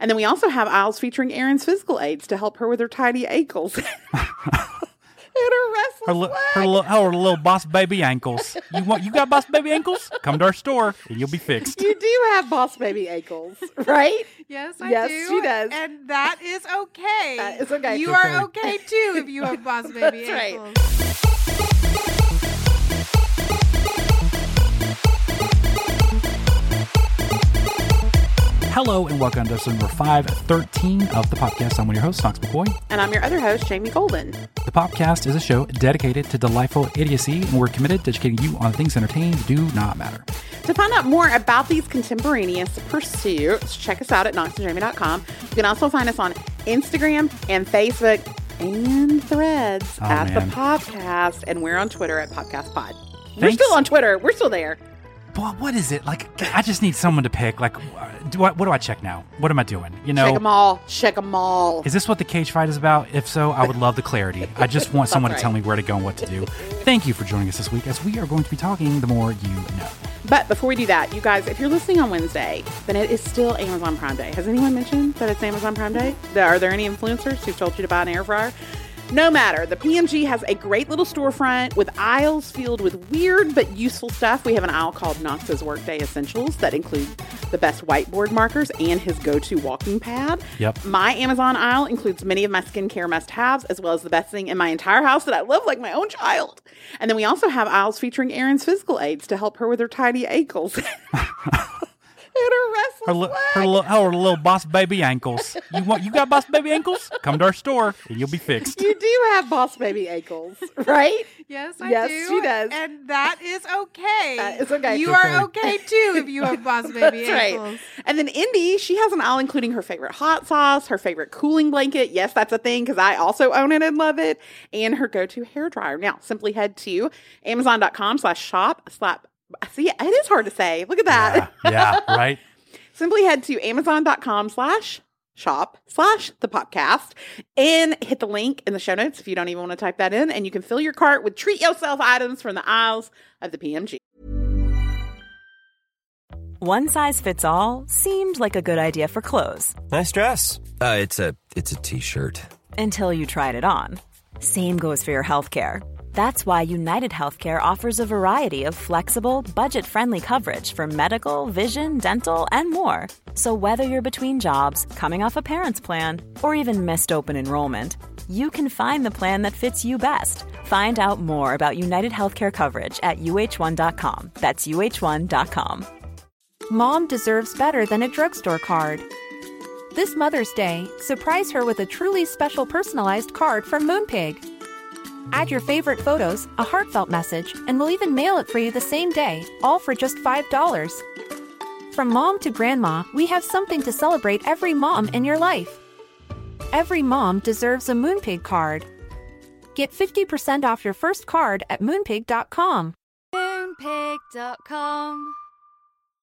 And then we also have aisles featuring Erin's physical aids to help her with her tiny ankles. and her restless Her, li- leg. her, li- oh, her little boss baby ankles. You want? You got boss baby ankles? Come to our store and you'll be fixed. You do have boss baby ankles, right? Yes, I Yes, do. she does. And that is okay. That is okay. You It's are okay too if you have boss baby That's right. Hello and welcome to episode number 513 of the Popcast. I'm one of your hosts, Knox McCoy. And I'm your other host, Jamie Golden. The Popcast is a show dedicated to delightful idiocy, and we're committed to educating you on things entertaining do not matter. To find out more about these contemporaneous pursuits, check us out at knoxandjamie.com. You can also find us on Instagram and Facebook and threads Oh, at man. the Popcast. And we're on Twitter at Popcast Pod. We're still on Twitter. We're still there. But what is it? Like, I just need someone to pick. Like, do I, what do I check now? What am I doing? You know, Check them all. Check them all. Is this what the cage fight is about? If so, I would love the clarity. I just want someone to tell me where to go and what to do. Thank you for joining us this week as we are going to be talking the more you know. But before we do that, you guys, if you're listening on Wednesday, then it is still Amazon Prime Day. Has anyone mentioned that it's Amazon Prime Day? Are there any influencers who've told you to buy an air fryer? No matter. The PMG has a great little storefront with aisles filled with weird but useful stuff. We have an aisle called Knox's Workday Essentials that includes the best whiteboard markers and his go to walking pad. Yep. My Amazon aisle includes many of my skincare must haves, as well as the best thing in my entire house that I love like my own child. And then we also have aisles featuring Erin's physical aids to help her with her tiny ankles. and her restless Her, li- leg. her, li- her little boss baby ankles. You want? You got boss baby ankles? Come to our store and you'll be fixed. You do have boss baby ankles, right? Yes, I Yes, do. she does. And that is okay. That is okay. You It's are okay. okay too if you have boss baby That's right. ankles. And then Indy, she has an aisle including her favorite hot sauce, her favorite cooling blanket. Yes, that's a thing because I also own it and love it. And her go-to hair dryer. Now, simply head to amazon.com slash shop slap. See, it is hard to say. Look at that. Yeah, yeah, right. simply head to amazon.com slash shop slash the Popcast and hit the link in the show notes if you don't even want to type that in and you can fill your cart with treat yourself items from the aisles of the pmg One size fits all seemed like a good idea for clothes Nice dress. Uh, it's a it's a t-shirt. until you tried it on. Same goes for your healthcare. That's why United Healthcare offers a variety of flexible, budget friendly coverage for medical, vision, dental, and more. So, whether you're between jobs, coming off a parent's plan, or even missed open enrollment, you can find the plan that fits you best. Find out more about United Healthcare coverage at uh1.com. That's uh1.com. Mom deserves better than a drugstore card. This Mother's Day, surprise her with a truly special personalized card from Moonpig. Add your favorite photos, a heartfelt message, and we'll even mail it for you the same day, all for just $5. From mom to grandma, we have something to celebrate every mom in your life. Every mom deserves a Moonpig card. Get 50% off your first card at moonpig.com. Moonpig.com.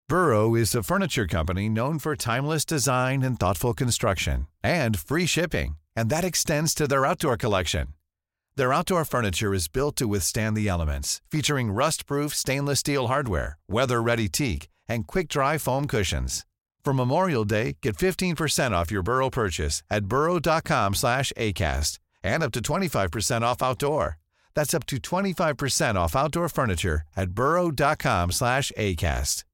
Burrow is a furniture company known for timeless design and thoughtful construction and free shipping, and that extends to their outdoor collection. Their outdoor furniture is built to withstand the elements, featuring rust-proof stainless steel hardware, weather-ready teak, and quick-dry foam cushions. For Memorial Day, get 15% off your Burrow purchase at burrow.com/acast and up to 25% off outdoor. That's up to 25% off outdoor furniture at burrow.com/acast.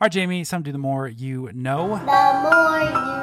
All right, Jamie, some do the more you know. The more you know.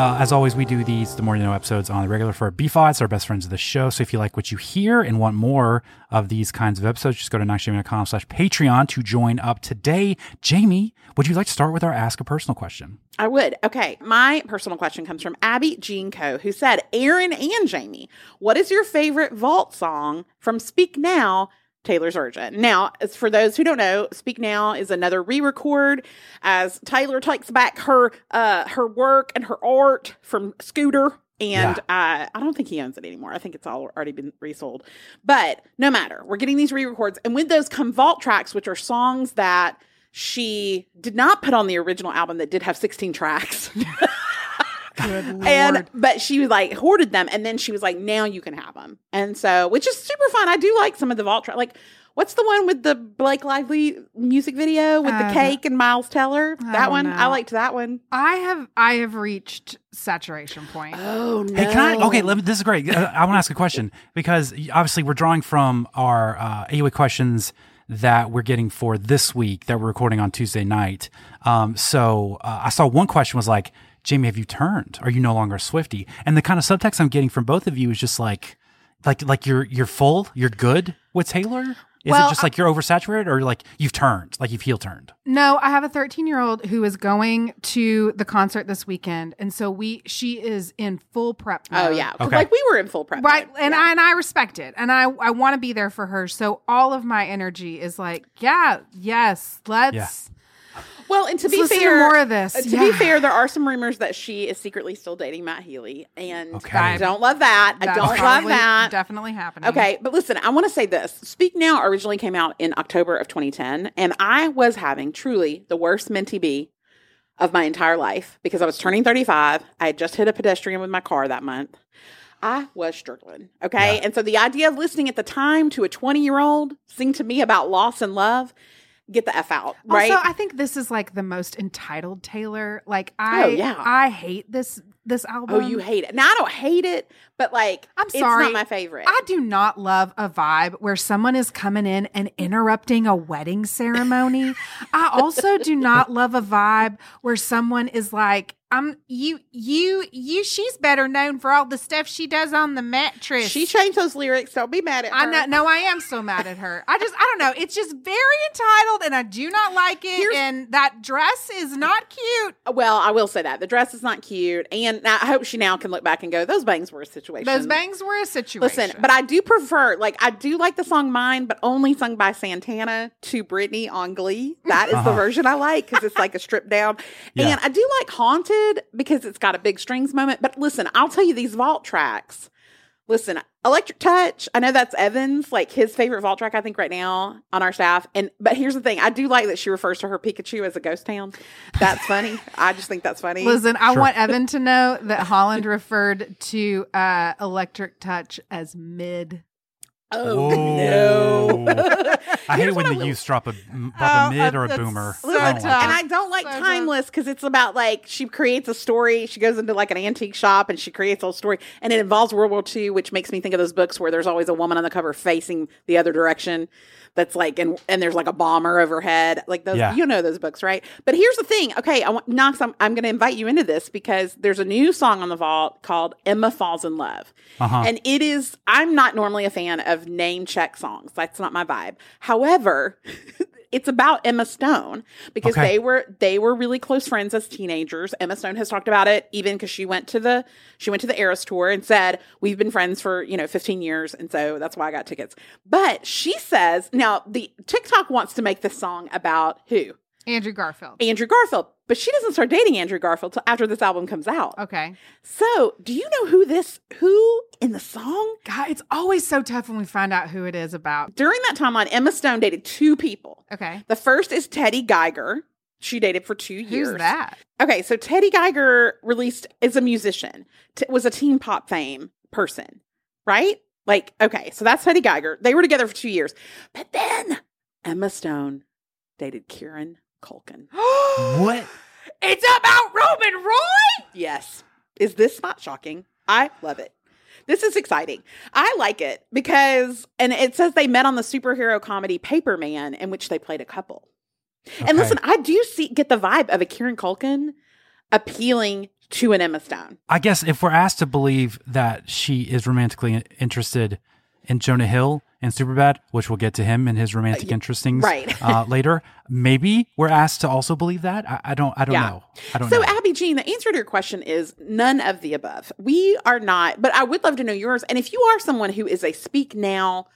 Uh, as always, we do these the more you know episodes on the regular for BFOTs, our best friends of the show. So if you like what you hear and want more of these kinds of episodes, just go to knoxjamie.com slash Patreon to join up today. Jamie, would you like to start with our Ask a Personal question? I would. Okay. My personal question comes from Abby Jean Co., who said, Erin and Jamie, what is your favorite vault song from Speak Now? Taylor's Version. Now, as for those who don't know, Speak Now is another re-record as Taylor takes back her uh her work and her art from Scooter. And uh, I don't think he owns it anymore. I think it's all already been resold. But no matter, we're getting these re-records, and with those come vault tracks, which are songs that she did not put on the original album that did have 16 tracks. Good lord. and but she was like hoarded them and then she was like now you can have them and so which is super fun i do like some of the vault track like What's the one with the Blake Lively music video with Uh, the cake and Miles Teller? I That don't one, I liked that one. I have I have reached saturation point. Oh no! Hey, can I? Okay, let me, this is great. Uh, I want to ask a question because obviously we're drawing from our uh, AOA questions that we're getting for this week that we're recording on Tuesday night. Um, so uh, I saw one question was like, Jamie, have you turned? Are you no longer a Swifty? And the kind of subtext I'm getting from both of you is just like, like, like you're you're full, you're good with Taylor. Is Well, it just like you're oversaturated, or like you've turned, like you've heel turned? No, I have a 13 year old who is going to the concert this weekend, and so we she is in full prep. Oh yeah. Okay. like we were in full prep, Right, mode. and Yeah. I and I respect it, and I I want to be there for her. So all of my energy is like, yeah, yes, let's. Yeah. Well, and to Let's be listen to fair, more of this. uh, to Yeah. be fair, there are some rumors that she is secretly still dating Matt Healy, and Okay. I don't love that. I don't love that. Definitely happening. Okay, but listen, I want to say this. Speak Now originally came out in October of 2010, and I was having truly the worst minty bee of my entire life because I was turning 35. I had just hit a pedestrian with my car that month. I was struggling. Okay. Yeah. And so the idea of listening at the time to a 20 year old sing to me about loss and love, get the F out. Right. Also, I think this is like the most entitled Taylor. Like oh, I, Oh, yeah. I hate this this album. oh, you hate it. Now, I don't hate it, but like, I'm it's sorry. not my favorite. I do not love a vibe where someone is coming in and interrupting a wedding ceremony. I also do not love a vibe where someone is like, "I'm you, you, you." She's better known for all the stuff she does on the mattress. she changed those lyrics. Don't be mad at her. I know. No, I am so mad at her. I just, I don't know. It's just very entitled, and I do not like it. Here's- and that dress is not cute. Well, I will say that the dress is not cute, and I hope she now can look back and go, "Those bangs were a situation." Those bangs were a situation. Listen, but I do prefer, like, I do like the song "Mine," but only sung by Santana to Britney on Glee. That is the Uh-huh. version I like because it's like a stripped down. Yeah. And I do like "Haunted" because it's got a big strings moment. But listen, I'll tell you these vault tracks. Listen, Electric Touch. I know that's Evans, like his favorite vault track. I think right now on our staff. And but here's the thing: I do like that she refers to her Pikachu as a ghost town. That's funny. I just think that's funny. Listen, I Sure. want Evan to know that Holland referred to uh, Electric Touch as mid. Oh Whoa. no! I hate it when I the will- youth drop a, drop a mid or a boomer. so I like and I don't like So timeless because it's about like she creates a story. She goes into like an antique shop and she creates a whole story, and it involves World War II, which makes me think of those books where there's always a woman on the cover facing the other direction. That's like and and there's like a bomber overhead, like those. Yeah. You know those books, right? But here's the thing. Okay, I want Knox. I'm I'm going to invite you into this because there's a new song on the vault called "Emma Falls in Love." Uh-huh. And it is, I'm not normally a fan of name check songs. That's not my vibe. However, it's about Emma Stone because Okay. they were they were really close friends as teenagers. Emma Stone has talked about it even because she went to the she went to the Eras tour and said we've been friends for you know 15 years and so that's why I got tickets. But she says now the TikTok wants to make this song about who Andrew Garfield. Andrew Garfield, but she doesn't start dating Andrew Garfield till after this album comes out. Okay. So do you know who this who in the song God, it's always so tough when we find out who it is about. during that timeline, Emma Stone dated two people. Okay. The first is Teddy Geiger. She dated for two years. Who's that? Okay, so Teddy Geiger released is a musician. T- was a teen pop fame person, right? Like, okay, so that's Teddy Geiger. They were together for two years, but then Emma Stone dated Kieran Culkin. what? It's about Roman Roy. Yes. Is this not shocking? I love it. This is exciting. I like it because, and it says they met on the superhero comedy Paper Man, in which they played a couple. And listen, I do see get the vibe of a Kieran Culkin appealing to an Emma Stone. I guess if we're asked to believe that she is romantically interested in Jonah Hill in Superbad, which we'll get to him and his romantic interestings right. uh, later, maybe we're asked to also believe that. I, I don't. I don't Yeah. know. I don't So, know. Abby Jean, the answer to your question is none of the above. We are not, but I would love to know yours. And if you are someone who is a Speak Now,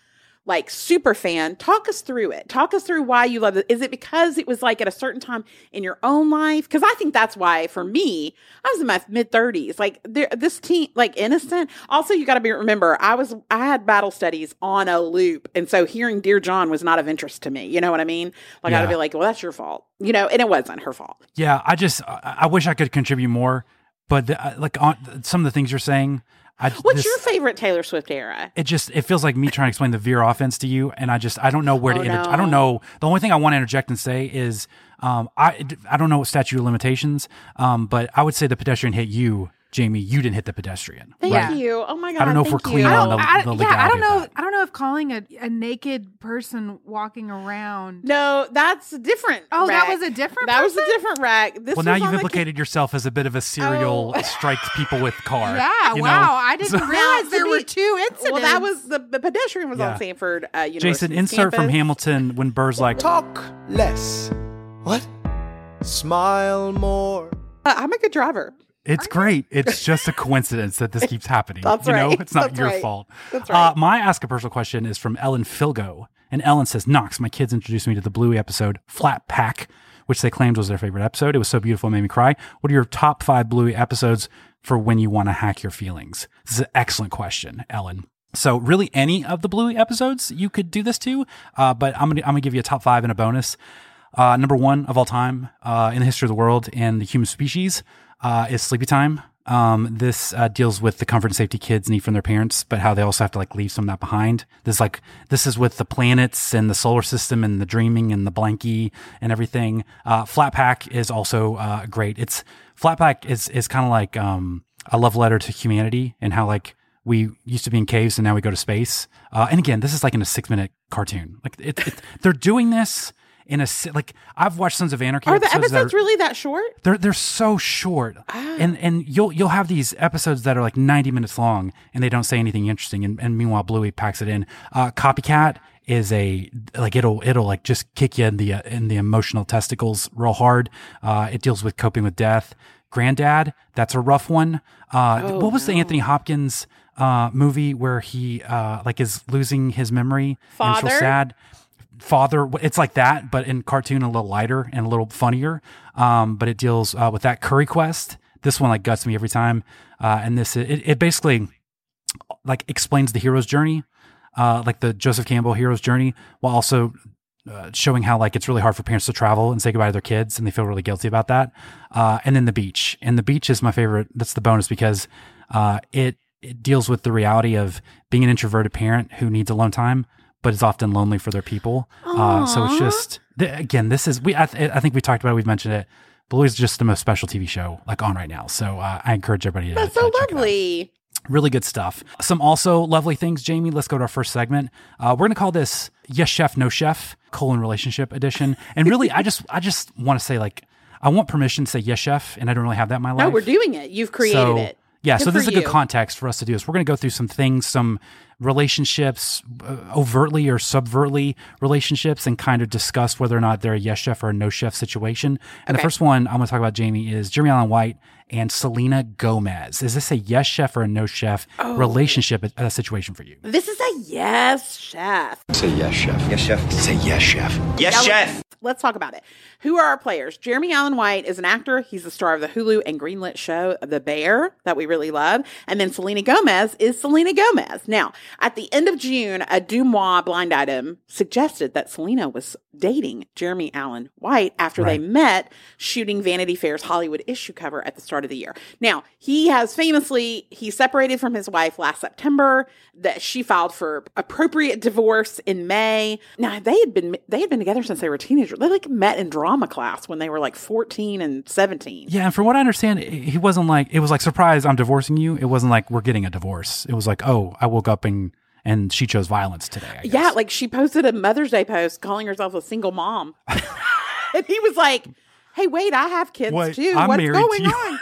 like super fan, talk us through it. Talk us through why you love it. Is it because it was like at a certain time in your own life? Because I think that's why for me, I was in my mid thirties. Like there, this teen, like innocent. Also, you got to be remember, I was I had battle studies on a loop, and so hearing Dear John was not of interest to me. You know what I mean? Like I'd be like, well, that's your fault. You know, and it wasn't her fault. Yeah, I just I, I wish I could contribute more, but the, uh, like on some of the things you're saying, I, What's this- your favorite Taylor Swift era? It just it feels like me trying to explain the Veer offense to you, and I just I don't know where Oh, to. Inter- no. I don't know. The only thing I want to interject and say is um, I I don't know what statute of limitations, um, but I would say the pedestrian hit you, Jamie. You didn't hit the pedestrian. Thank Yeah. you. Oh my god. I don't know if we're clean you. on the- I, the yeah, I don't know. I don't know if calling a, a naked person walking around. No, that's different. Oh, that was a different That was a different rack. This Well, now you've on the- implicated yourself as a bit of a serial Oh. strikes people with car. Yeah, you know? wow. I didn't So- realize there be- were two incidents. Well, that was the, the pedestrian was Yeah. on Samford uh, University. Jason, insert from. Hamilton when Burr's like, Talk less. What? Smile more. Uh, I'm a good driver. It's great. It's just a coincidence that this keeps happening. That's you know, right. it's not That's your right. fault. That's Uh, my ask a personal question is from Ellen Filgo, and Ellen says, "Knox, my kids introduced me to the Bluey episode Flat Pack, which they claimed was their favorite episode. It was so beautiful, it made me cry. What are your top five Bluey episodes for when you want to hack your feelings?" This is an excellent question, Ellen. So really, any of the Bluey episodes you could do this to, uh, but I'm gonna I'm gonna give you a top five and a bonus. Uh, number one of all time uh, in the history of the world and the human species uh, is Sleepytime. Um, this uh, deals with the comfort and safety kids need from their parents, but how they also have to like leave some of that behind. This is like this is with the planets and the solar system and the dreaming and the blankie and everything. Uh, Flat Pack is also uh, great. It's Flat Pack is is kind of like um, a love letter to humanity and how like we used to be in caves and now we go to space. Uh, and again, this is like in a six minute cartoon. Like it, it, they're doing this in a like I've watched Sons of Anarchy. Are the episodes that are- really that short? they're they're so short, Ah. and and you'll you'll have these episodes that are like ninety minutes long, and they don't say anything interesting, and, and meanwhile Bluey packs it in. Uh, Copycat is a like it'll it'll like just kick you in the uh, in the emotional testicles real hard. Uh, it deals with coping with death. Granddad, that's a rough one. Uh, Oh, what was the Anthony Hopkins uh, movie where he uh, like is losing his memory and it's real Father? sad? Father it's like that but in cartoon a little lighter and a little funnier. Um but it deals uh, with that curry quest. This one like guts me every time. Uh and this it, it basically like explains the hero's journey uh like the joseph campbell hero's journey while also uh, showing how like it's really hard for parents to travel and say goodbye to their kids and they feel really guilty about that. Uh and then the beach. And the beach is my favorite. That's the bonus because uh it it deals with the reality of being an introverted parent who needs alone time but is often lonely for their people. Uh, so it's just th- again, this is we. I, th- I think we talked about it. We've mentioned it. Bluey is just the most special TV show like on right now. So uh, I encourage everybody to. That's to so out. lovely. Really good stuff. Some also lovely things, Jamie. Let's go to our first segment. Uh, we're gonna call this "Yes Chef, No Chef" colon relationship edition. And really, I just I just want to say like I want permission to say yes chef, and I don't really have that in my life. No, we're doing it. You've created So, it. Yeah, Good so this is a good you. context for us to do this. We're going to go through some things, some relationships, uh, overtly or subvertly relationships, and kind of discuss whether or not they're a yes chef or a no chef situation. And the first one I'm going to talk about, Jamie, is Jeremy Allen White and Selena Gomez. Is this a yes chef or a no chef Oh. relationship uh, situation for you? This is a yes, chef. Say yes, chef. Yes, chef. Say yes, chef. Yes, chef. Let's talk about it. Who are our players? Jeremy Allen White is an actor. He's the star of the Hulu and greenlit show The Bear that we really love. And then Selena Gomez is Selena Gomez. Now, at the end of June, a DeuxMoi blind item suggested that Selena was dating Jeremy Allen White after they met shooting Vanity Fair's Hollywood issue cover at the start of the year. Now, he has famously he separated from his wife last September. That she filed for appropriate divorce in May. Now they had been they had been together since they were teenagers. They like met in drama class when they were like fourteen and seventeen. Yeah, and from what I understand, he wasn't like it was like surprise, I'm divorcing you. It wasn't like we're getting a divorce. It was like, oh, I woke up and and she chose violence today. Yeah, like she posted a Mother's Day post calling herself a single mom, and he was like, "Hey, wait, I have kids Wait, too. I'm What's married to going on?"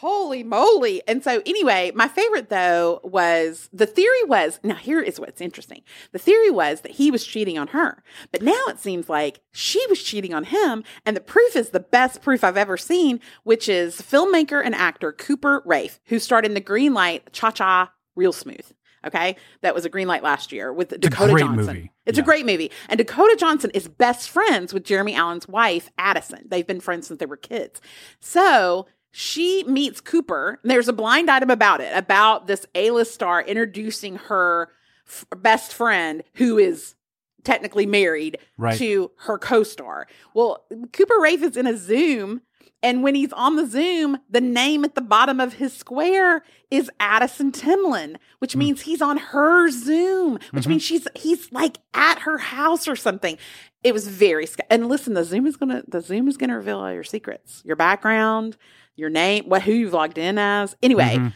Holy moly. And so, anyway, my favorite though was the theory was now, here is what's interesting. The theory was that he was cheating on her, but now it seems like she was cheating on him. And the proof is the best proof I've ever seen, which is filmmaker and actor Cooper Raiff, who starred in the Green Light Cha Cha Real Smooth. Okay. That was a green light last year with a Dakota Johnson. movie. It's Yeah. a great movie. And Dakota Johnson is best friends with Jeremy Allen's wife, Addison. They've been friends since they were kids. So she meets Cooper. and There's a blind item about it, about this A-list star introducing her f- best friend who is technically married Right. to her co-star. Well, Cooper Raiff is in a Zoom And when he's on the Zoom, the name at the bottom of his square is Addison Timlin, which means he's on her Zoom, which means she's he's like at her house or something. It was very sc- and listen, the Zoom is gonna the Zoom is gonna reveal all your secrets, your background, your name, what who you've logged in as. Anyway, Mhm.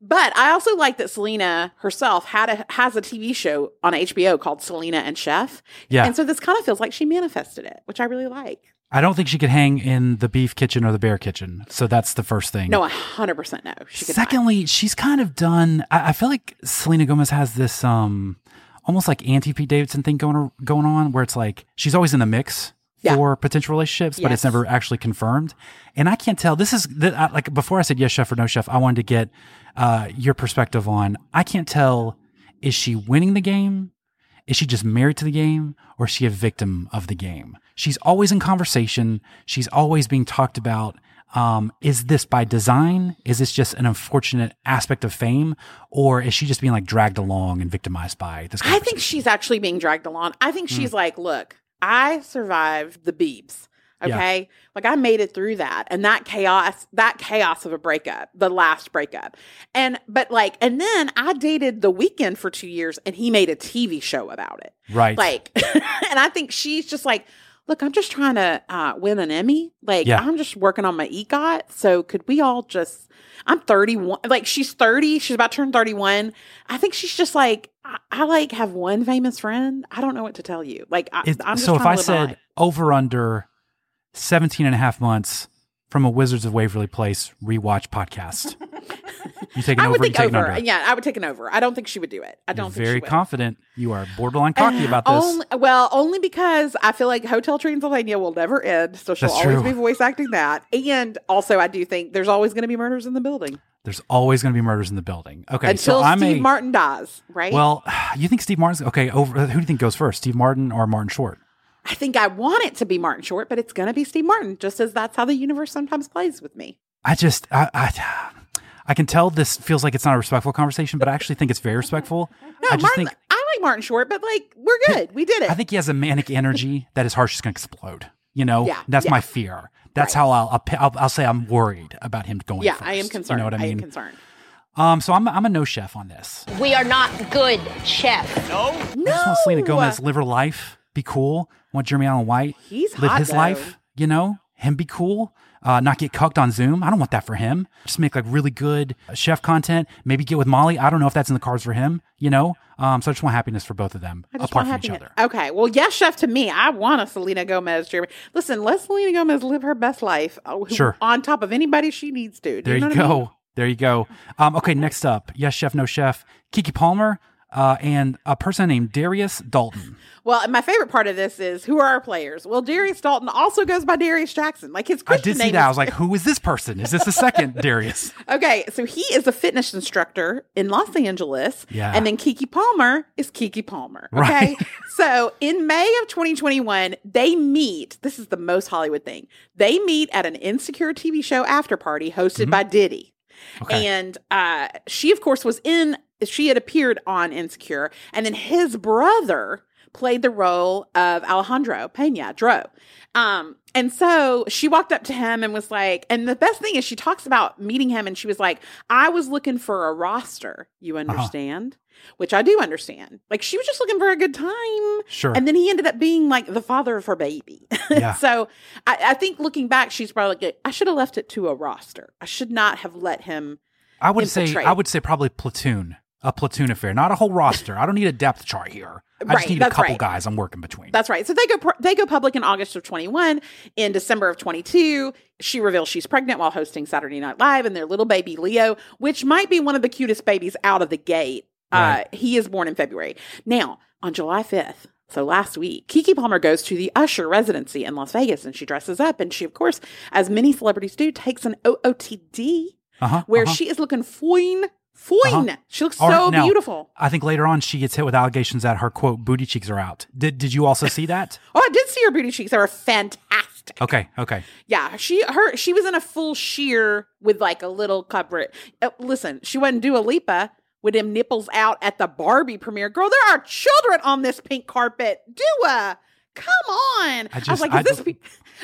but I also like that Selena herself had a has a TV show on HBO called Selena and Chef. Yeah. And so this kind of feels like she manifested it, which I really like. I don't think she could hang in the beef kitchen or the bear kitchen. So that's the first thing. No, hundred percent no. She could not. Secondly, she's kind of done. I, I feel like Selena Gomez has this um almost like anti Pete Davidson thing going going on, where it's like she's always in the mix Yeah. for potential relationships, but it's never actually confirmed. And I can't tell. This is like before I said yes chef or no chef. I wanted to get uh, your perspective on. I can't tell. Is she winning the game? Is she just married to the game or is she a victim of the game? She's always in conversation. She's always being talked about. Um, is this by design? Is this just an unfortunate aspect of fame? Or is she just being like dragged along and victimized by this? I think she's actually being dragged along. I think she's like, look, I survived the Biebs. Yeah. Okay. Like I made it through that and that chaos, that chaos of a breakup, the last breakup. And, but like, and then I dated The Weeknd for two years and he made a TV show about it. Right. Like, and I think she's just like, look, I'm just trying to uh, win an Emmy. Like, Yeah. I'm just working on my EGOT. So could we all just, I'm 31. Like, she's 30. She's about to turn 31. I think she's just like, I, I like have one famous friend. I don't know what to tell you. Like, I, just so if I to live my said over under 17 and a half months from a Wizards of Waverly Place rewatch podcast, you take an I over, would you think take an over. under. Yeah, I would take an over. I don't think she would do it. I don't You're think very confident. You are borderline cocky about this. Only, well, only because I feel like Hotel Transylvania will never end, so she'll That's always true. be voice acting that. And also, I do think there's always going to be murders in the building There's always going to be murders in the building. Okay, until so I'm Steve a Martin dies, right? well. You think Steve Martin's okay? Over who do you think goes first, Steve Martin or Martin Short? I think I want it to be Martin Short, but it's going to be Steve Martin, just as that's how the universe sometimes plays with me. I just I, I I can tell this feels like it's not a respectful conversation, but I actually think it's very respectful. No, I just Martin, think I like Martin Short, but like we're good. We did it. I think he has a manic energy that his heart's just going to explode. You know, Yeah, that's yeah. my fear. That's Right. how I'll, I'll I'll I'll say I'm worried about him going. yeah, first. I am concerned. You know what I mean? I am concerned. Um, so I'm I'm a no chef on this. We are not good chefs. No, I just want Selena Gomez live her life, be cool. I want Jeremy Allen White He's live hot, his though. life. You know, him be cool. Uh, not get cucked on Zoom. I don't want that for him. Just make like really good chef content. Maybe get with Molly. I don't know if that's in the cards for him. You know, um, so I just want happiness for both of them, apart from each other. Okay, well, yes, chef. To me, I want a Selena Gomez. Jeremy, listen, let Selena Gomez live her best life. uh, who- Sure. on top of anybody she needs to. Do There you, know what go. I mean? There you go. Um, okay, next up, yes chef, no chef. Keke Palmer uh, and a person named Darius Dalton. Well, and my favorite part of this is who are our players? Well, Darius Dalton also goes by Darius Jackson. Like his I Christian did see name that. I was like, who is this person? Is this the second Darius? Okay, so he is a fitness instructor in Los Angeles. Yeah. And then Keke Palmer is Keke Palmer. Okay. Right. so in May of 2021, they meet. This is the most Hollywood thing. They meet at an insecure TV show after party hosted by Diddy. Mm-hmm. Okay. And uh, she, of course, was in, she had appeared on Insecure. And then his brother played the role of Alejandro Pena Dro. Um, and so she walked up to him and was like, and the best thing is she talks about meeting him and she was like, I was looking for a roster, you Uh-huh. understand? Which I do understand. Like she was just looking for a good time. Sure. And then he ended up being like the father of her baby. Yeah. so I, I think looking back, she's probably like, I should have left it to a roster. I should not have let him. I would say. I would say probably platoon, a platoon affair, not a whole roster. I don't need a depth chart here. I Right, just need a couple right. guys I'm working between. That's right. So they go they go public in August of 21. In December of 22, she reveals she's pregnant while hosting Saturday Night Live and their little baby Leo, which might be one of the cutest babies out of the gate. Right. Uh, he is born in February. Now, on July 5th, so last week, Keke Palmer goes to the Usher residency in Las Vegas and she dresses up and she, of course, as many celebrities do, takes an OOTD uh-huh, where uh-huh. she is looking fine, fine. Uh-huh. She looks so now, beautiful. I think later on she gets hit with allegations that her quote booty cheeks are out. Did did you also see that? Oh, I did see her booty cheeks. They were fantastic. Okay, okay. Yeah, she her she was in a full sheer with like a little cover. Uh, listen, she wasn't Dua Lipa with them nipples out at the Barbie premiere. Girl, there are children on this pink carpet. Dua, come on. I I, was just- like, I is this? don't-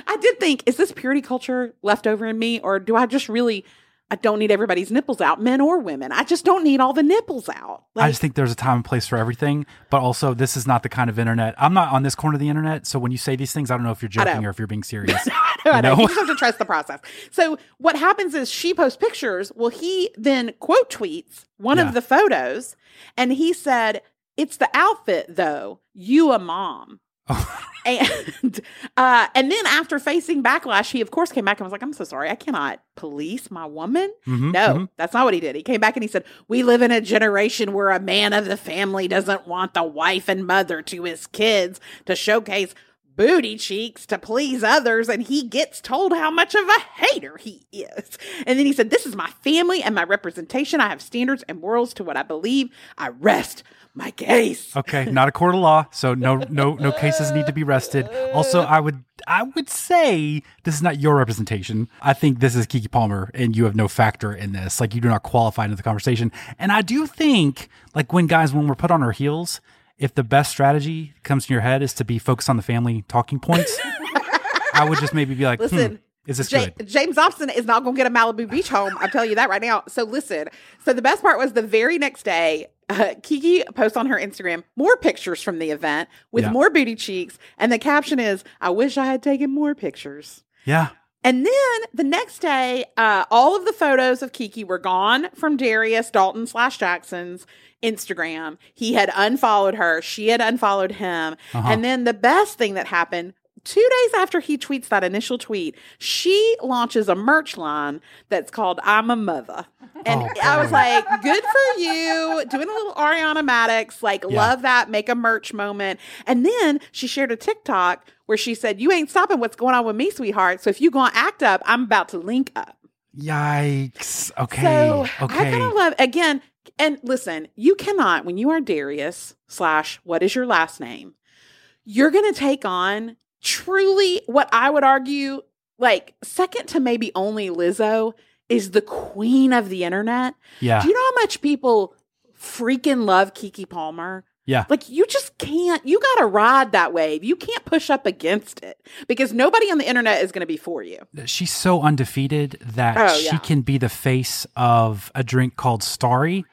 I did think, is this purity culture left over in me, or do I just really? I don't need everybody's nipples out, men or women. I just don't need all the nipples out. I just think there's a time and place for everything, but also this is not the kind of internet. I'm not on this corner of the internet, so when you say these things, I don't know if you're joking or if you're being serious. I know, You know. know? You just have to trust the process. So what happens is she posts pictures. Well, he then quote tweets one Yeah. of the photos, and he said, "It's the outfit, though. You a mom." and uh, and then after facing backlash, he of course came back and was like, "I'm so sorry, I cannot police my woman." Mhm, no, mhm. that's not what he did. He came back and he said, "We live in a generation where a man of the family doesn't want the wife and mother to his kids to showcase." Booty cheeks to please others, and he gets told how much of a hater he is. And then he said, This is my family and my representation. I have standards and morals to what I believe. I rest my case. Okay, not a court of law, so no no no cases need to be rested. Also, I would I would say this is not your representation. I think this is Keke Palmer and you have no factor in this. Like you do not qualify into the conversation. And I do think like when guys when we're put on our heels, if the best strategy comes to your head is to be focused on the family talking points, I would just maybe be like, hmm, Listen, is this Ja- good? James Dobson is not going to get a Malibu beach home. I'm telling you that right now. So listen. So the best part was the very next day, uh, Keke posts on her Instagram more pictures from the event with Yeah. more booty cheeks, and the caption is, "I wish I had taken more pictures." Yeah. And then the next day, uh, all of the photos of Keke were gone from Darius Dalton slash Jackson's Instagram. He had unfollowed her. She had unfollowed him. Uh-huh. And then the best thing that happened two days after he tweets that initial tweet, she launches a merch line that's called I'm a Mother. And Oh, I was like, good for you. Doing a little Ariana Madix, like, Yeah. love that, make a merch moment. And then she shared a TikTok where she said, You ain't stopping what's going on with me, sweetheart. So if you gonna act up, I'm about to link up. Yikes. Okay. So I okay. kind of love again. And listen, you cannot when you are Darius slash what is your last name, you're gonna take on truly what I would argue like second to maybe only Lizzo is the queen of the internet. yeah. Do you know how much people freaking love Keke Palmer? yeah. Like you just can't. You got to ride that wave. You can't push up against it because nobody on the internet is going to be for you. she's so undefeated that Oh, she yeah. can be the face of a drink called Starry,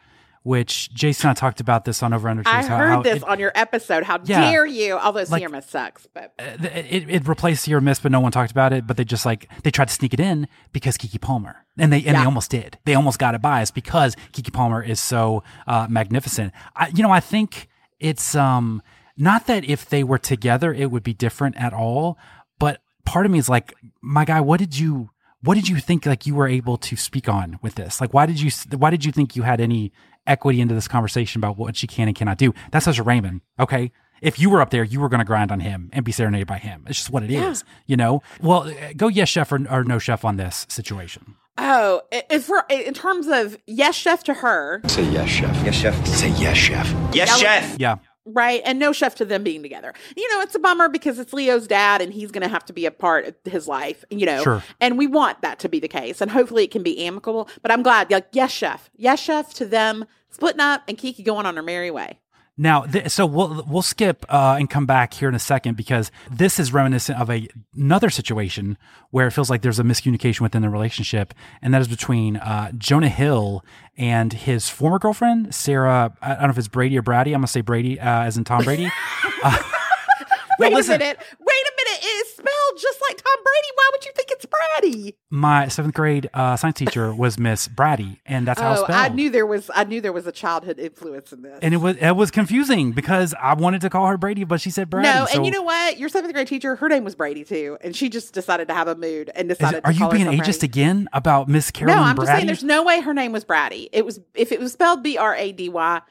which Jason and I talked about this on Over Under. I how- heard how this it, on your episode. How Yeah. dare you? Although Like- Sierra sucks, but it, it replaced Sierra Mist, but no one talked about it. But they just like they tried to sneak it in because Keke Palmer, and they and Yeah. they almost did. They almost got it biased because Keke Palmer is so uh, magnificent. I, you know, I think it's um not that if they were together it would be different at all, but part of me is like, my guy, what did you? What did you think like you were able to speak on with this? Like, why did you why did you think you had any equity into this conversation about what she can and cannot do? That's Usher Raymond, okay? If you were up there, you were going to grind on him and be serenaded by him. It's just what it is, you know. Well, go yes chef or, or no chef on this situation. oh, i- if for in terms of yes, chef to her, Say yes, chef. Yes, chef. Say yes, chef. Yes, That was- chef. Yeah, right, and no chef to them being together. You know, it's a bummer because it's Leo's dad, and he's going to have to be a part of his life. You know, Sure. and we want that to be the case, and hopefully it can be amicable. But I'm glad, like, yes, chef, yes, chef to them splitting up and Kiki going on her merry way. Now, th- so we'll we'll skip uh, and come back here in a second because this is reminiscent of a another situation where it feels like there's a miscommunication within the relationship, and that is between uh, Jonah Hill and his former girlfriend Sarah. I don't know if it's Brady or Brady. I'm gonna say Brady uh, as in Tom Brady. Uh, Wait listen. a minute. Wait a minute. It is spelled just like Tom Brady. Why would you think it's Brady? my seventh grade uh, science teacher was Miss Brady, and that's how it's Oh, spelled. I knew there was. I knew there was a childhood influence in this. and it was it was confusing because I wanted to call her Brady, but she said Brady. no, so- and you know what? Your seventh grade teacher, her name was Brady too, and she just decided to have a mood and decided. it- are you being ageist Brady. again about Miss Carolyn No, I'm Brady? just saying. There's no way her name was Brady. It was if it was spelled B R A D Y.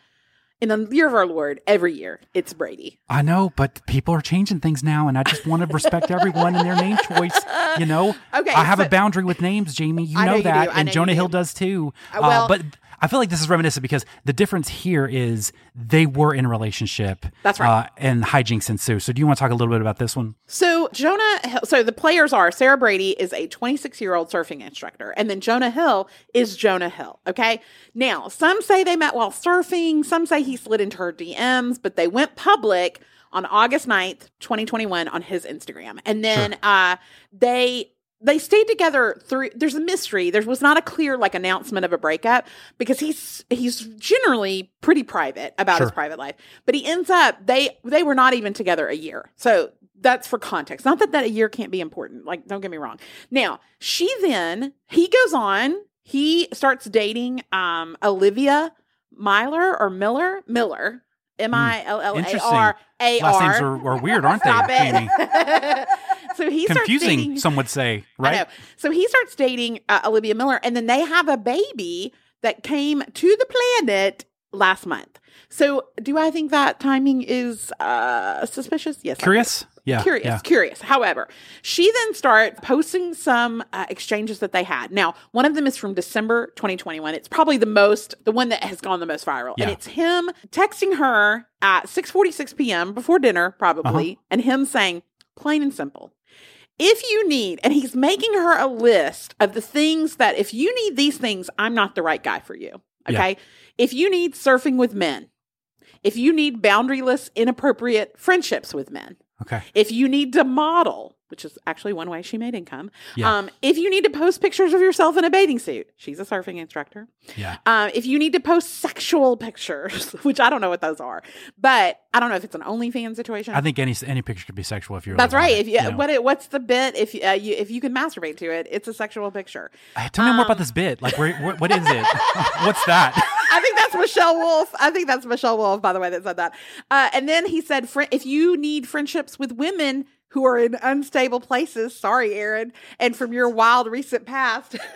In the year of our Lord, every year it's Brady. I know, but people are changing things now, and I just want to respect everyone and their name choice. You know, Okay, I have a boundary with names, Jamie. You I know know that, do. And Jonah do. Hill does too. Uh, well- but I feel like this is reminiscent because the difference here is they were in a relationship. That's right. uh, and hijinks ensue. So, do you want to talk a little bit about this one? So Jonah, Hill, so the players are Sarah Brady is a 26 year old surfing instructor, and then Jonah Hill is Jonah Hill. Okay, now some say they met while surfing, some say he slid into her DMs, but they went public on August 9th, 2021 on his Instagram. And then uh they they stayed together through there's a mystery. There was not a clear like announcement of a breakup because he's he's generally pretty private about his private life. But he ends up they they were not even together a year. So that's for context. Not that that a year can't be important. Like don't get me wrong. Now, she then he goes on, he starts dating um Olivia Myler or Miller, Miller. M I L L A R A Last names R. are, are weird, aren't they, Stop Jamie? it. so he Confusing, dating, some would say, right? So he starts dating uh, Olivia Millar, and then they have a baby that came to the planet last month. So do I think that timing is uh, suspicious? Yes. Curious? Yeah. Curious, yeah. curious. However, she then starts posting some uh, exchanges that they had. Now, one of them is from December 2021. It's probably the most, the one that has gone the most viral, and it's him texting her at 6:46 p.m. before dinner, probably, Uh-huh. and him saying, plain and simple. If you need, and he's making her a list of the things that if you need these things, I'm not the right guy for you. Yeah. Okay. If you need surfing with men, if you need boundaryless, inappropriate friendships with men, Okay. if you need to model, which is actually one way she made income, Yeah. um, if you need to post pictures of yourself in a bathing suit, she's a surfing instructor. Yeah. Um, if you need to post sexual pictures, which I don't know what those are, but I don't know if it's an OnlyFans situation. I think any any picture could be sexual if you're. that's right. If you, know. what it, what's the bit? If uh, you if you can masturbate to it, it's a sexual picture. Uh, Tell me more about um, this bit. Like, where, where, what is it? What's that? I think that's Michelle Wolf. I think that's Michelle Wolf, by the way, that said that. Uh, and then he said, if you need friendships with women who are in unstable places, sorry, Erin, and from your wild recent past.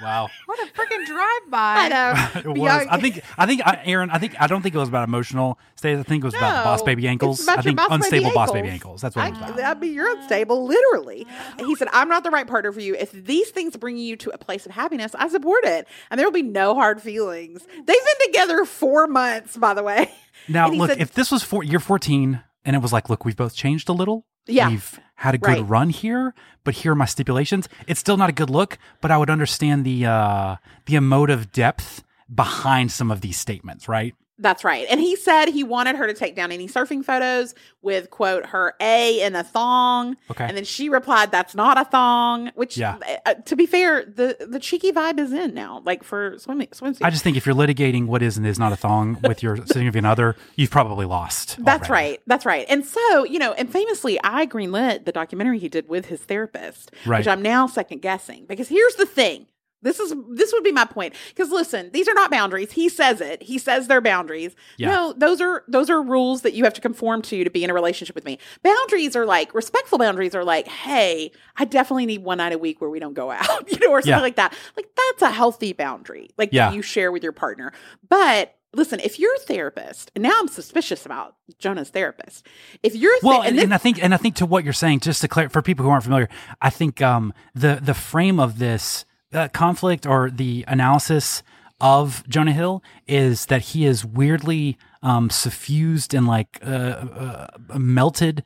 Wow. What a freaking drive by. I know. It was. I think. I think. I, Erin. I think. I don't think it was about emotional states. I think it was about No, boss baby ankles. I think boss baby unstable boss baby ankles. ankles. That's what I, it was about. I mean, you're unstable, literally. He said, I'm not the right partner for you. If these things bring you to a place of happiness, I support it. And there will be no hard feelings. They've been together four months, by the way. Now, look, said- if this was for year 14 and it was like, look, we've both changed a little. Yeah. We've had a good Right. run here, but here are my stipulations. It's still not a good look, but I would understand the uh the emotive depth behind some of these statements, right? That's right. And he said he wanted her to take down any surfing photos with, quote, her A in a thong. Okay. And then she replied, that's not a thong, which, Yeah. uh, to be fair, the, the cheeky vibe is in now, like for swimming, swimsuit. I just think if you're litigating what is and is not a thong with your significant other, you've probably lost. That's already. right. That's right. And so, you know, and famously, I greenlit the documentary he did with his therapist, Right. which I'm now second guessing. Because here's the thing. This is this would be my point. Because listen, these are not boundaries. He says it. He says they're boundaries. Yeah. No, those are those are rules that you have to conform to to be in a relationship with me. Boundaries are like respectful boundaries are like, hey, I definitely need one night a week where we don't go out, you know, or something Yeah. like that. Like that's a healthy boundary, like Yeah. you share with your partner. But listen, if you're a therapist, and now I'm suspicious about Jonah's therapist. If you're a Well, ther- and, this- and I think, and I think to what you're saying, just to clear for people who aren't familiar, I think um, the the frame of this uh, conflict or the analysis of Jonah Hill is that he is weirdly um, suffused and like uh, uh, melted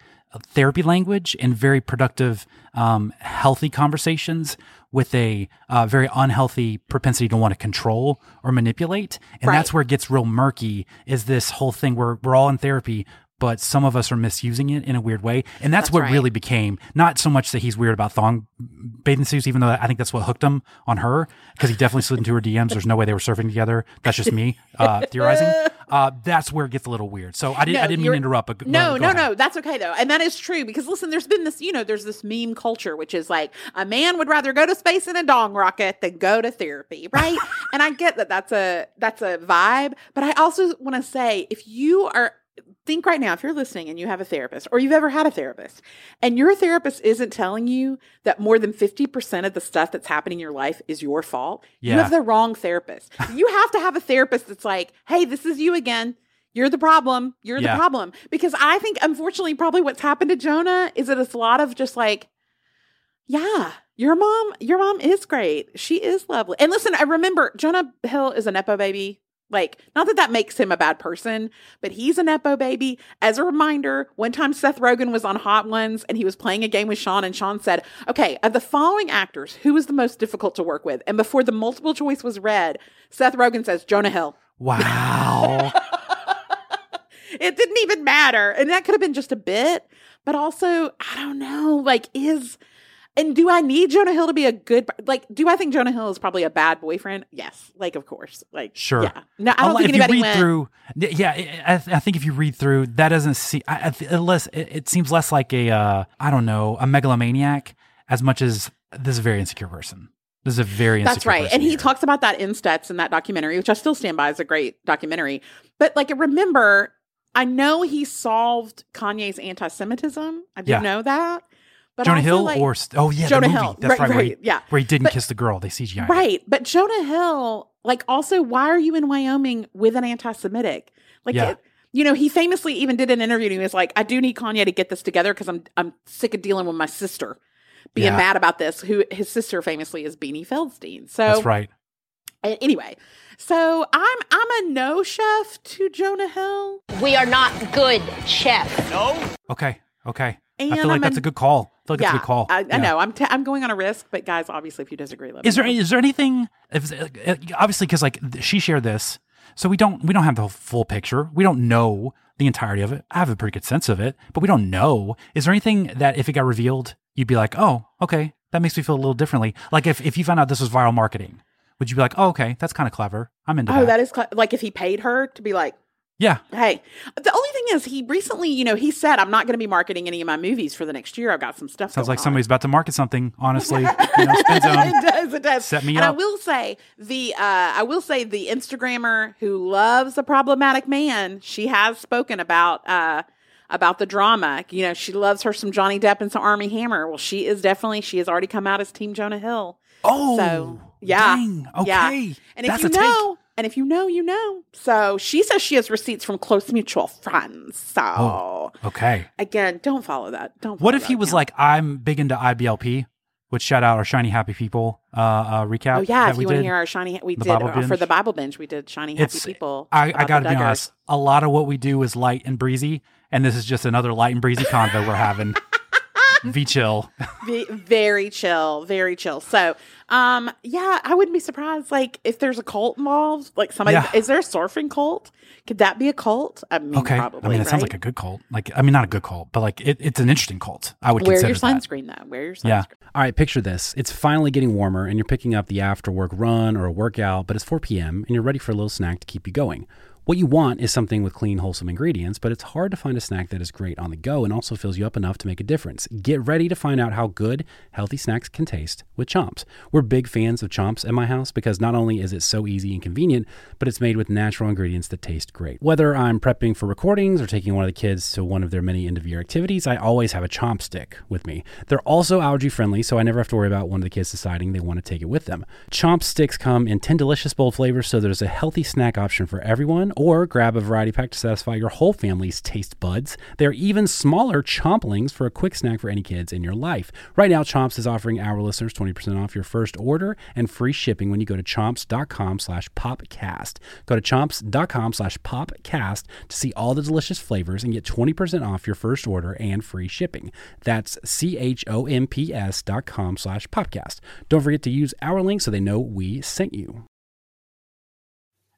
therapy language and very productive, um, healthy conversations with a uh, very unhealthy propensity to want to control or manipulate. And Right. that's where it gets real murky is this whole thing where we're all in therapy, but some of us are misusing it in a weird way. And that's, That's what right. really became not so much that he's weird about thong bathing suits, even though I think that's what hooked him on her because he definitely slid into her DMs. There's no way they were surfing together. That's just me uh, theorizing. Uh, that's where it gets a little weird. So I, did, No, I didn't mean to interrupt, but no, no, ahead. no. That's okay though, and that is true because listen, there's been this, you know, there's this meme culture which is like a man would rather go to space in a dong rocket than go to therapy, right? and I get that that's a that's a vibe, but I also want to say if you are think right now if you're listening and you have a therapist or you've ever had a therapist and your therapist isn't telling you that more than 50% of the stuff that's happening in your life is your fault you have the wrong therapist. You have to have a therapist that's like hey this is you again. You're the problem. You're Yeah. the problem. Because i think unfortunately probably what's happened to jonah is that it's a lot of just like yeah your mom your mom is great. She is lovely. And listen i remember jonah hill is a nepo baby like not that that makes him a bad person but he's a nepo baby as a reminder one time seth rogen was on hot ones and he was playing a game with sean and sean said okay of the following actors who is the most difficult to work with and before the multiple choice was read seth rogen says jonah hill Wow. it didn't even matter. And that could have been just a bit, but also, I don't know, like, is. And do I need Jonah Hill to be a good like? Do I think Jonah Hill is probably a bad boyfriend? Yes, like of course, like Sure. Yeah, no, I don't Unless- think if you anybody read went. through, yeah, I, I think if you read through, that doesn't see I, I, th- unless it, it seems less like a, uh, I don't know, a megalomaniac as much as this is a very insecure person. This is a very insecure. That's right. And he talks about that in Stutz in that documentary, which I still stand by as a great documentary. But like, remember, I know he solved Kanye's anti Semitism. I do Yeah. know that. But Jonah also, Hill like- or oh yeah, Jonah the movie. Hill. That's Right, right. where, he, yeah. where he didn't But- kiss the girl. They CGI. Right. But Jonah Hill, like, also, why are you in Wyoming with an anti Semitic? Like, Yeah. it, you know, he famously even did an interview and he was like, I do need Kanye to get this together because I'm I'm sick of dealing with my sister being Yeah. mad about this, who his sister famously is Beanie Feldstein. So That's right. Anyway, so I'm I'm a no chef to Jonah Hill. We are not good chef. No. Okay. Okay. And I feel like I'm that's a- a good call. I feel like yeah, that's a good call. I, I know. I'm t- I'm going on a risk, but guys, obviously, if you disagree, let me Is there know. is there anything? If, uh, obviously, because like she shared this, so we don't we don't have the full picture. We don't know the entirety of it. I have a pretty good sense of it, but we don't know. Is there anything that if it got revealed, you'd be like, oh, okay, that makes me feel a little differently. Like if if you found out this was viral marketing, would you be like, oh, okay, that's kind of clever. I'm into Oh, that. that is cl- like if he paid her to be like, yeah. hey. The only thing is, he recently, you know, he said, I'm not going to be marketing any of my movies for the next year. I've got some stuff. Sounds like on." somebody's about to market something. Honestly, you know, it does. It does. Set me and I will say the uh, I will say the Instagrammer who loves a problematic man. She has spoken about uh, about the drama. You know, she loves her some Johnny Depp and some Armie Hammer. Well, she is definitely she has already come out as Team Jonah Hill. Oh, so yeah, dang. yeah. Okay. And if That's you a take. know, and if you know, you know. So she says she has receipts from close mutual friends. So Oh, okay. again, don't follow that. Don't. What follow if he was account. like, I'm big into IBLP, which shout out our shiny happy people uh, uh recap. Oh yeah, if you want to hear our shiny, we did uh, for the Bible binge. We did shiny happy It's people. I, I got to be honest. A lot of what we do is light and breezy, and this is just another light and breezy convo we're having. Be chill. Ve- very chill, very chill. So, um, yeah, I wouldn't be surprised. Like, if there's a cult involved, like somebody, Yeah. is there a surfing cult? Could that be a cult? I mean, Okay, probably. I mean, it sounds like a good cult. Like, I mean, not a good cult, but like it, it's an interesting cult. I would Wear consider your that. sunscreen though. Wear your sunscreen. Yeah. All right, picture this. It's finally getting warmer and you're picking up the after work run or a workout, but it's 4 p.m. and you're ready for a little snack to keep you going. What you want is something with clean, wholesome ingredients, but it's hard to find a snack that is great on the go and also fills you up enough to make a difference. Get ready to find out how good healthy snacks can taste with Chomps. We're big fans of Chomps at my house because not only is it so easy and convenient, but it's made with natural ingredients that taste great. Whether I'm prepping for recordings or taking one of the kids to one of their many end of year activities, I always have a Chomp stick with me. They're also allergy friendly, so I never have to worry about one of the kids deciding they want to take it with them. Chomp sticks come in 10 delicious bold flavors, so there's a healthy snack option for everyone, or grab a variety pack to satisfy your whole family's taste buds. There are even smaller chomplings for a quick snack for any kids in your life. Right now, Chomps is offering our listeners 20% off your first order and free shipping when you go to chomps.com slash popcast. Go to chomps.com slash popcast to see all the delicious flavors and get 20% off your first order and free shipping. That's C-H-O-M-P-S dot com slash popcast. Don't forget to use our link so they know we sent you.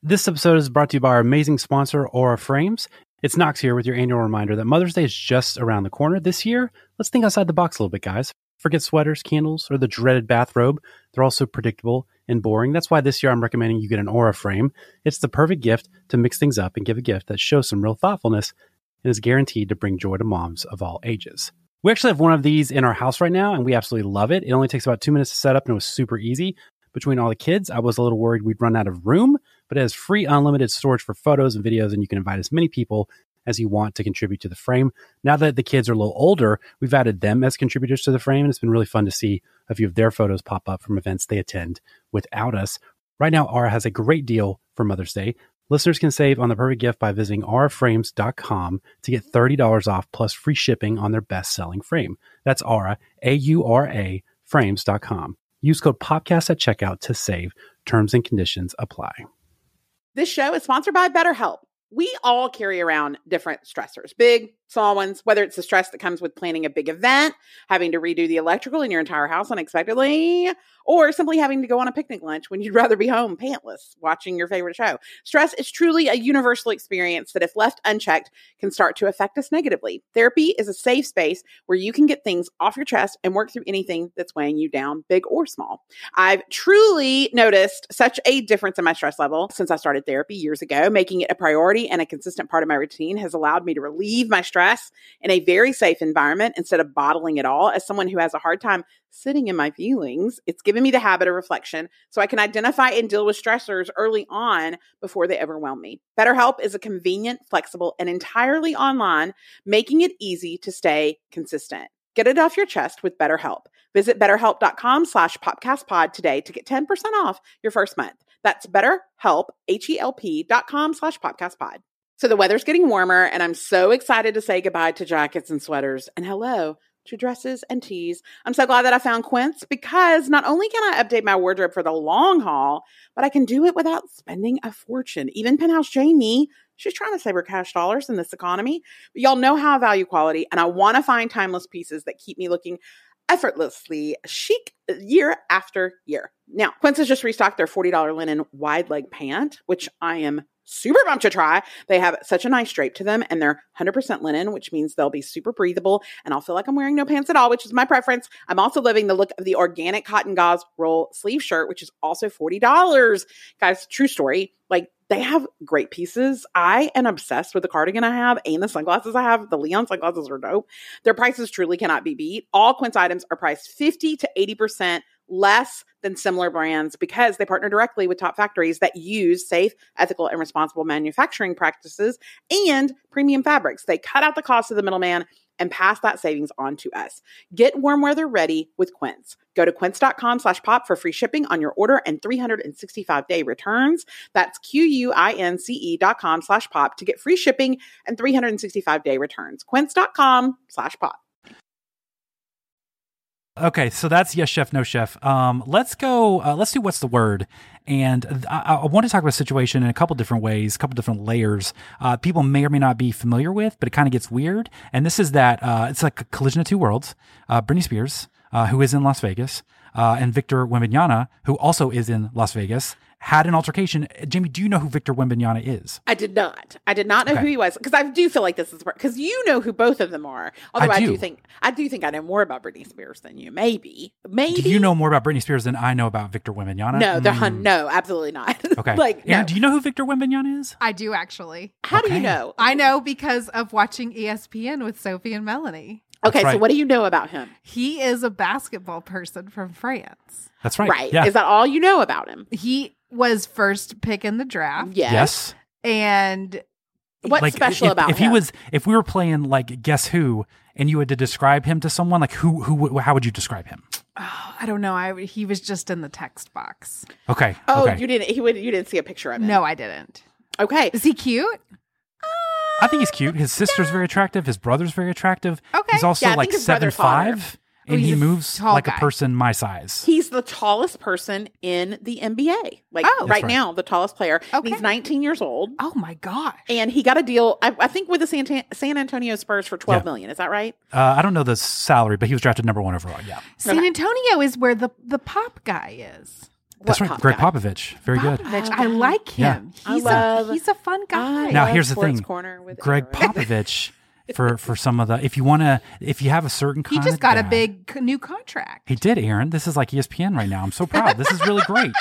This episode is brought to you by our amazing sponsor, Aura Frames. It's Knox here with your annual reminder that Mother's Day is just around the corner. This year, let's think outside the box a little bit, guys. Forget sweaters, candles, or the dreaded bathrobe. They're all so predictable and boring. That's why this year I'm recommending you get an Aura frame. It's the perfect gift to mix things up and give a gift that shows some real thoughtfulness and is guaranteed to bring joy to moms of all ages. We actually have one of these in our house right now, and we absolutely love it. It only takes about two minutes to set up, and it was super easy. Between all the kids, I was a little worried we'd run out of room, but it has free unlimited storage for photos and videos, and you can invite as many people as you want to contribute to the frame. Now that the kids are a little older, we've added them as contributors to the frame, and it's been really fun to see a few of their photos pop up from events they attend without us. Right now, Aura has a great deal for Mother's Day. Listeners can save on the perfect gift by visiting auraframes.com to get $30 off plus free shipping on their best selling frame. That's Aura, A U R A, frames.com. Use code POPCAST at checkout to save. Terms and conditions apply. This show is sponsored by BetterHelp. We all carry around different stressors, big, Small ones, whether it's the stress that comes with planning a big event, having to redo the electrical in your entire house unexpectedly, or simply having to go on a picnic lunch when you'd rather be home pantless watching your favorite show. Stress is truly a universal experience that, if left unchecked, can start to affect us negatively. Therapy is a safe space where you can get things off your chest and work through anything that's weighing you down, big or small. I've truly noticed such a difference in my stress level since I started therapy years ago. Making it a priority and a consistent part of my routine has allowed me to relieve my stress in a very safe environment instead of bottling it all. As someone who has a hard time sitting in my feelings, it's given me the habit of reflection so I can identify and deal with stressors early on before they overwhelm me. BetterHelp is a convenient, flexible, and entirely online, making it easy to stay consistent. Get it off your chest with BetterHelp. Visit betterhelp.com slash popcastpod today to get 10% off your first month. That's betterhelp, H-E-L-P dot com slash popcastpod. So the weather's getting warmer and I'm so excited to say goodbye to jackets and sweaters and hello to dresses and tees. I'm so glad that I found Quince because not only can I update my wardrobe for the long haul, but I can do it without spending a fortune. Even Penthouse Jamie, she's trying to save her cash dollars in this economy. But y'all know how I value quality and I want to find timeless pieces that keep me looking effortlessly chic year after year. Now, Quince has just restocked their $40 linen wide leg pant, which I am super pumped to try. They have such a nice drape to them and they're 100% linen, which means they'll be super breathable and I'll feel like I'm wearing no pants at all, which is my preference. I'm also loving the look of the organic cotton gauze roll sleeve shirt, which is also $40. Guys, true story. Like they have great pieces. I am obsessed with the cardigan I have and the sunglasses I have. The Leon sunglasses are dope. Their prices truly cannot be beat. All Quince items are priced 50 to 80% less than similar brands because they partner directly with top factories that use safe, ethical, and responsible manufacturing practices and premium fabrics. They cut out the cost of the middleman and pass that savings on to us. Get warm weather ready with Quince. Go to quince.com slash pop for free shipping on your order and 365 day returns. That's Q-U-I-N-C-E dot com slash pop to get free shipping and 365 day returns. Quince.com slash pop. Okay, so that's yes chef, no chef. Um, let's go. Uh, let's do what's the word. And I, I, want to talk about situation in a couple different ways, a couple different layers. Uh, people may or may not be familiar with, but it kind of gets weird. And this is that uh, it's like a collision of two worlds. Uh, Britney Spears, uh, who is in Las Vegas, uh, and Victor Wembanyama, who also is in Las Vegas, had an altercation. Jamie, do you know who Victor Wembanyama is? I did not. I did not know Okay. who he was because I do feel like this is because you know who both of them are. Although I do. do. think I do think I know more about Britney Spears than you. Maybe, maybe. Do you know more about Britney Spears than I know about Victor Wembanyama? No, they're Mm. hun- no, absolutely not. Okay. like, Erin, no. do you know who Victor Wembanyama is? I do actually. How do you know? I know because of watching ESPN with Sophie and Melanie. Okay, so what do you know about him? He is a basketball person from France. That's right. Right. Yeah. Is that all you know about him? He was first pick in the draft. Yes. yes. And What's like special if, about if him? he was if we were playing like guess who and you had to describe him to someone like who who how would you describe him oh, I don't know. I he was just in the text box. okay Oh, okay you didn't. He would. You didn't see a picture of him. No, I didn't. Okay. Is he cute? i think he's cute his sister's very attractive his brother's very attractive Okay. he's also Yeah, like seven five. hotter. five and he's he moves like guy. a person my size He's the tallest person in the NBA. Like Oh. right, right. now, the tallest player. Okay. He's 19 years old. Oh my gosh. And he got a deal, I, I think, with the San, San Antonio Spurs for twelve Yeah. million. Is that right? uh, i don't know the salary but he was drafted number one overall yeah San Okay. Antonio is where the the pop guy is. that's What right Pop greg guy? popovich very good Popovich. I like Yeah. him. I He's love- a he's a fun guy. I now here's the thing Corner with greg popovich for for some of the if you want to if you have a certain kind he just of got a big new contract. He did, Erin. This is like ESPN right now. I'm so proud. This is really great.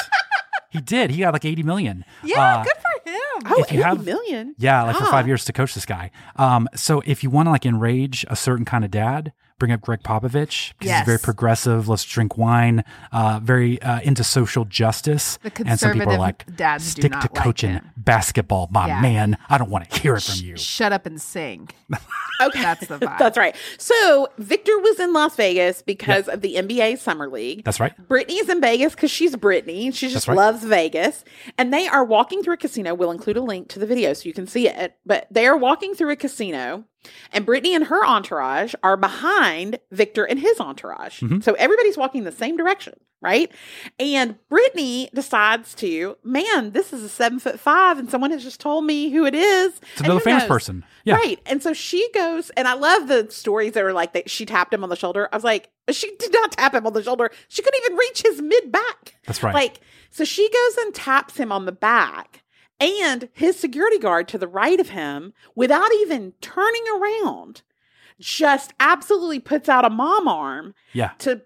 He did. He got like 80 million. Yeah, Uh, good for him. Oh, you 80 have- million? Yeah, like for five years to coach this guy. Um, so if you want to like enrage a certain kind of dad, bring up Greg Popovich because he's very progressive. Let's drink wine. Uh, very uh, into social justice. The and some people are like, dads do stick not to like coaching him." basketball, my Yeah. man. I don't want to hear it from you. Shut up and sing. Okay. That's the vibe. That's right. So Victor was in Las Vegas because of the NBA Summer League. That's right. Britney's in Vegas because she's Britney. She just right. loves Vegas. And they are walking through a casino. We'll include a link to the video so you can see it. But they are walking through a casino And Britney and her entourage are behind Victor and his entourage. Mhm. So everybody's walking the same direction, right? And Britney decides to, man, this is a seven foot five, and someone has just told me who it is. It's another famous knows? person. Yeah. Right. And so she goes, and I love the stories that are like that she tapped him on the shoulder. I was like, she did not tap him on the shoulder. She couldn't even reach his mid back. That's right. Like, so she goes and taps him on the back and his security guard to the right of him without even turning around just absolutely puts out a mom arm Yeah. to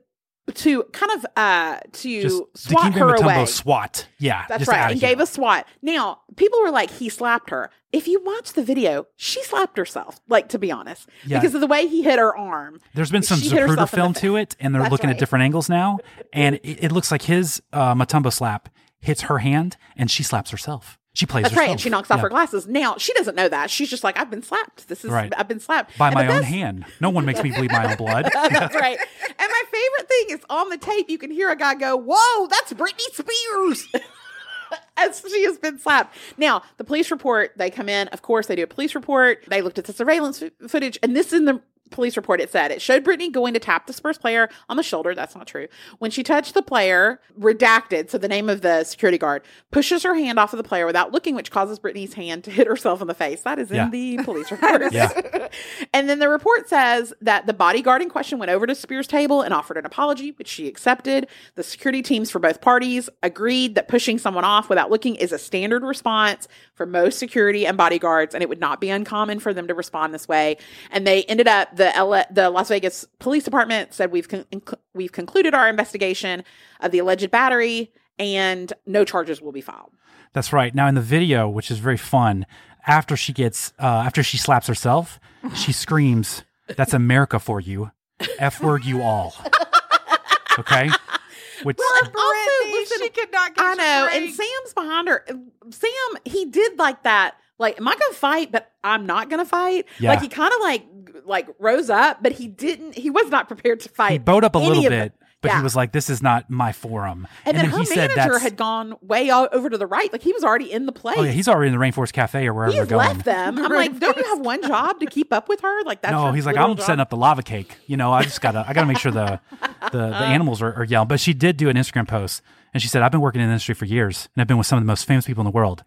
to kind of uh to Just swat her away. SWAT. Yeah. That's right. And here. gave a swat. Now, people were like, he slapped her. If you watch the video, she slapped herself, like to be honest, Yeah. because of the way he hit her arm. There's been some Zapruder herself in the film to it, and they're That's looking right. at different angles now, and it, it looks like his uh, Mutombo slap hits her hand, and she slaps herself. She plays That's herself. right. And she knocks off Yeah. her glasses. Now, she doesn't know that. She's just like, I've been slapped. This is, Right. I've been slapped. by And my own hand. No one makes me bleed my own blood. That's right. And my favorite thing is on the tape, you can hear a guy go, Whoa, that's Britney Spears. As she has been slapped. Now, the police report, they come in. Of course, they do a police report. They looked at the surveillance f- footage, and this in the police report it said it showed Britney going to tap the Spurs player on the shoulder. That's not true. When she touched the player, redacted, so the name of the security guard pushes her hand off of the player without looking, which causes Britney's hand to hit herself in the face. That is Yeah. in the police report. Yeah. and then the report says that the bodyguard in question went over to Spears' table and offered an apology, which she accepted. The security teams for both parties agreed that pushing someone off without looking is a standard response for most security and bodyguards, and it would not be uncommon for them to respond this way. And they ended up the LA, the Las Vegas Police Department said we've con- inc- we've concluded our investigation of the alleged battery, and no charges will be filed. That's right. Now in the video, which is very fun, after she gets uh, after she slaps herself, she screams, "That's America for you, f word you all." Okay, which also, Britney, listen, she could not get I know. And Sam's behind her. Sam, he did like that. Like, am I gonna fight? But I'm not gonna fight. Yeah. Like he kind of like like rose up, but he didn't. He was not prepared to fight. he bowed up a little bit, but Yeah. he was like, "This is not my forum." And, then, he her said manager had gone way over to the right. Like he was already in the place. Oh yeah, he's already in the Rainforest Cafe or wherever He's they're going. left them. I'm like, don't you have one job to keep up with her? Like that's no, he's like, I'm job?" setting up the lava cake. You know, I just gotta, I gotta make sure the the, the uh. animals are, are yelling. But she did do an Instagram post, and she said, "I've been working in the industry for years, and I've been with some of the most famous people in the world."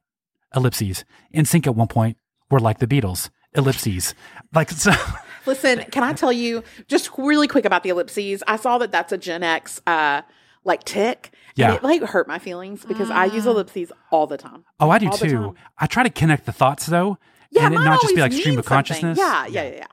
Ellipses. NSYNC at one point, we're like the Beatles. Ellipses. Like so. Listen, can I tell you just really quick about the ellipses? I saw that that's a Gen X uh like tick. Yeah. And it like hurt my feelings because I use ellipses all the time. Oh, I do All too. I try to connect the thoughts though, Yeah, and not just be like stream of consciousness. something. Yeah, yeah, yeah.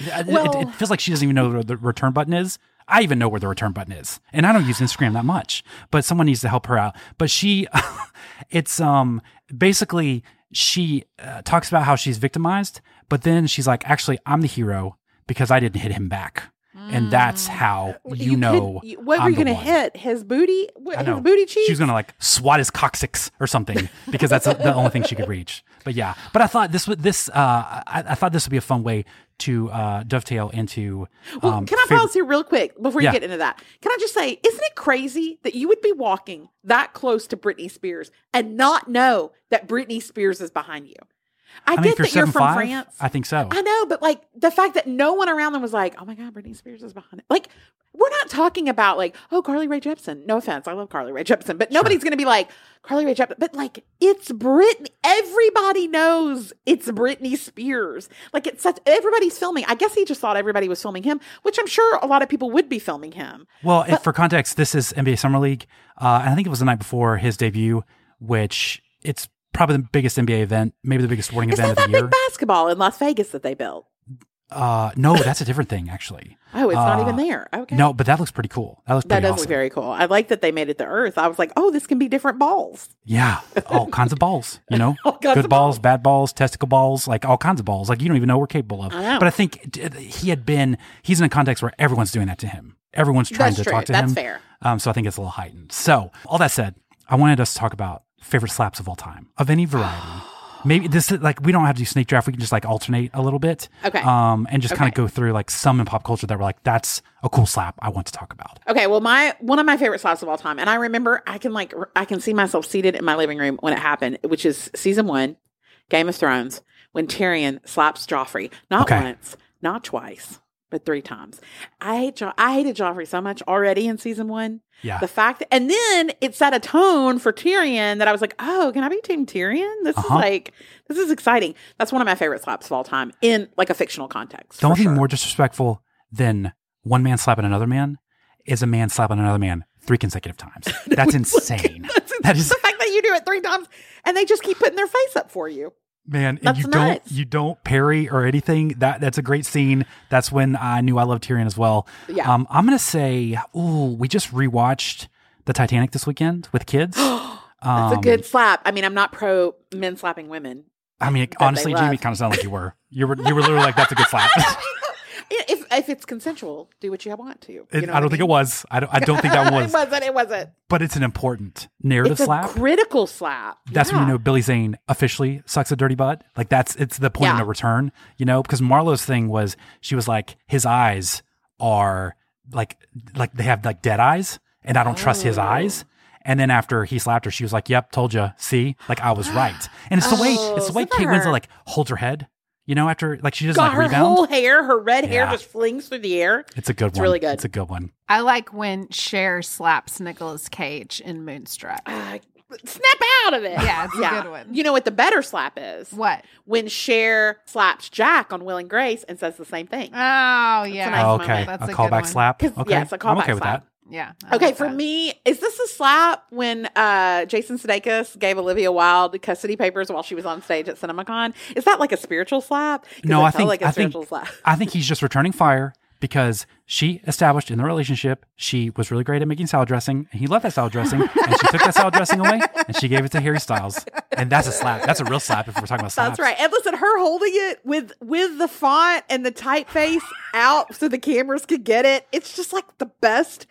yeah. It- it- Well- it, feels like she doesn't even know where the return button is. I even know where the return button is, and I don't use Instagram that much. But someone needs to help her out. But she, it's um basically she uh, talks about how she's victimized, but then she's like, actually, I'm the hero because I didn't hit him back, and that's how you, could- know you- what were you going to hit? His booty? What, his booty cheeks? She was gonna like swat his coccyx or something because that's the only thing she could reach. But yeah, but I thought this would this uh I, I thought this would be a fun way to uh dovetail into. Well, um, can I favorite- pause here real quick before you Yeah. get into that? Can I just say, isn't it crazy that you would be walking that close to Britney Spears and not know that Britney Spears is behind you? I, I mean, get that you're from 7'5", France. I think so. I know, but like the fact that no one around them was like, "Oh my God, Britney Spears is behind it." Like, we're not talking about like, "Oh, Carly Rae Jepsen." No offense, I love Carly Rae Jepsen, but nobody's going to be like Carly Rae Jepsen. But like, it's Britney. Everybody knows it's Britney Spears. Like, it's such. Everybody's filming. I guess he just thought everybody was filming him, which I'm sure a lot of people would be filming him. Well, if for context, this is NBA Summer League, uh, and I think it was the night before his debut, which it's probably the biggest NBA event, maybe the biggest sporting Is event that of that the year. big basketball in Las Vegas that they built? Uh, no, that's a different thing, actually. Oh, it's not Uh, even there. Okay. No, but that looks pretty cool. That looks That does awesome. look very cool. I like that they made it to Earth. I was like, oh, this can be different balls. Yeah, all kinds of balls, you know, good of balls, bad balls, testicle balls, like all kinds of balls. Like you don't even know we're capable of. I. But I think he had been. He's in a context where everyone's doing that to him. Everyone's trying That's to true. talk to That's him. That's fair. Um, so I think it's a little heightened. So all that said, I wanted us to talk about favorite slaps of all time of any variety. Maybe this is like we don't have to do snake draft. We can just like alternate a little bit. Okay. Um, and just kind of Okay. go through like some in pop culture that were like that's a cool slap I want to talk about. Okay, well, my one of my favorite slaps of all time, and I remember I can like r- I can see myself seated in my living room when it happened, which is season one, Game of Thrones, when Tyrion slaps Joffrey, not Okay. once, not twice, but three times. I hate jo- I hated Joffrey so much already in season one. Yeah. The fact that, and then it set a tone for Tyrion that I was like, oh, can I be Team Tyrion? This Uh-huh. is like, this is exciting. That's one of my favorite slaps of all time in like a fictional context. The only thing sure. more disrespectful than one man slapping another man is a man slapping another man three consecutive times. That's insane. that is the fact that you do it three times and they just keep putting their face up for you. Man, and That's you don't you don't parry or anything. That that's a great scene. That's when I knew I loved Tyrion as well. Yeah. Um, I'm gonna say, ooh, we just rewatched the Titanic this weekend with kids. That's Um, a good slap. I mean, I'm not pro men slapping women. I mean, honestly, Jamie kind of sounded like you were. You were you were literally like, "That's a good slap." If it's consensual, do what you want to. You It- know I don't what think it was. I don't. I don't think that was. it wasn't. It wasn't. But it's an important narrative It's a slap. critical slap. that's when you know Billy Zane officially sucks a dirty butt. Like that's it's the point of no return. You know, because Marlowe's thing was she was like his eyes are like like they have like dead eyes, and I don't trust his Oh. eyes. And then after he slapped her, she was like, "Yep, told you. See, like I was right." And it's the way Oh, it's the way oh, Kate Winslet like holds her head. You know, after like she doesn't Got like her rebound. whole hair, her red hair Yeah. just flings through the air. it's a good It's one. really good. It's a good one. I like when Cher slaps Nicolas Cage in Moonstruck. Uh, snap out of it. Yeah, it's a good one. You know what the better slap is? What? When Cher slaps Jack on Will and Grace and says the same thing. Oh yeah, nice Oh, moment. okay, That's a a good callback one. slap. 'Cause- Okay, yeah, it's a I'm callback okay with slap. that. Yeah. I Okay, like for that. me, is this a slap when uh, Jason Sudeikis gave Olivia Wilde custody papers while she was on stage at CinemaCon? Is that like a spiritual slap? No, I think like a I think slap. I think he's just returning fire because she established in the relationship she was really great at making salad dressing, and he loved that salad dressing, and she took that salad dressing away and she gave it to Harry Styles, and that's a slap. That's a real slap if we're talking about slaps. That's right. And listen, her holding it with with the font and the typeface out so the cameras could get it. It's just like the best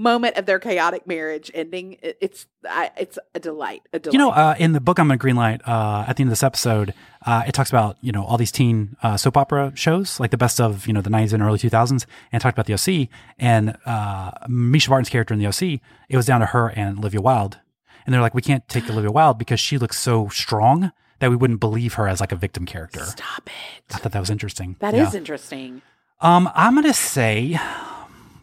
moment of their chaotic marriage ending. It- It's I, it's a delight. A delight. You know, uh, in the book I'm gonna greenlight, uh, at the end of this episode, uh, it talks about you know all these teen uh, soap opera shows, like the best of you know the 90s and early 2000s, and talked about the OC and uh, Mischa Barton's character in the OC. It was down to her and Olivia Wilde, and they're like, we can't take Olivia Wilde because she looks so strong that we wouldn't believe her as like a victim character. Stop it. I thought that was interesting. That is Yeah. interesting. Um, I'm gonna say,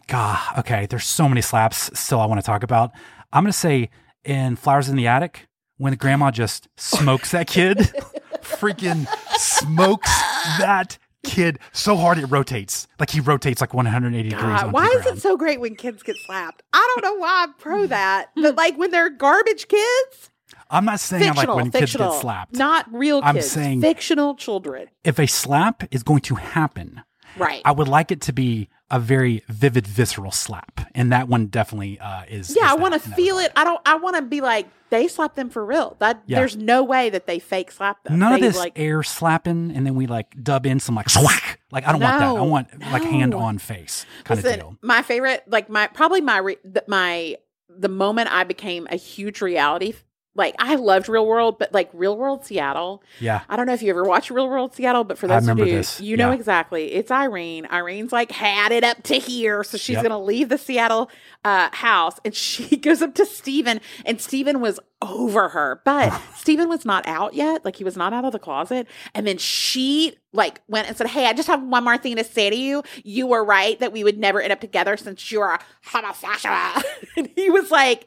God, okay. There's so many slaps still I want to talk about. I'm gonna say in Flowers in the Attic when Grandma just smokes that kid, freaking smokes that kid so hard it rotates, like he rotates like 180 degrees. God, onto why is it so great when kids get slapped? I don't know why I'm pro that, but like when they're garbage kids, I'm not saying I'm like fictional, when kids get slapped. not real I'm saying- fictional children. If a slap is going to happen, Right. I would like it to be a very vivid, visceral slap, and that one definitely uh, is. yeah, is I want to feel it. I don't. I want to be like they slapped them for real. That Yeah. there's no way that they fake slap them. None of this like air slapping, and then we like dub in some like swack. Like I don't want that. I No, want like hand on face kind Listen, of deal. my favorite, like my probably my re, the, my the moment I became a huge reality. Like I loved Real World, but like Real World Seattle. Yeah. I don't know if you ever watched Real World Seattle, but for those who do, this, you know yeah. exactly. It's Irene. Irene's like had it up to here, so she's Yep. gonna leave the Seattle uh, house, and she goes up to Steven, and Steven was over her, but Steven was not out yet. Like he was not out of the closet, and then she like went and said, "Hey, I just have one more thing to say to you. You were right that we would never end up together since you're a homosexual." and he was like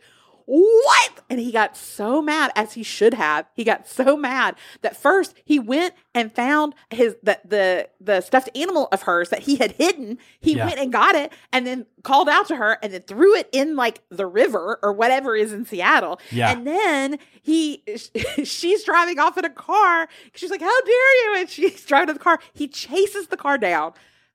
what? And he got so mad, as he should have. He got so mad that first he went and found his the the the stuffed animal of hers that he had hidden. He Yeah. went and got it, and then called out to her, and then threw it in like the river or whatever is in Seattle. Yeah. And then he, she's driving off in a car. She's like, "How dare you!" And she's driving to the car. He chases the car down.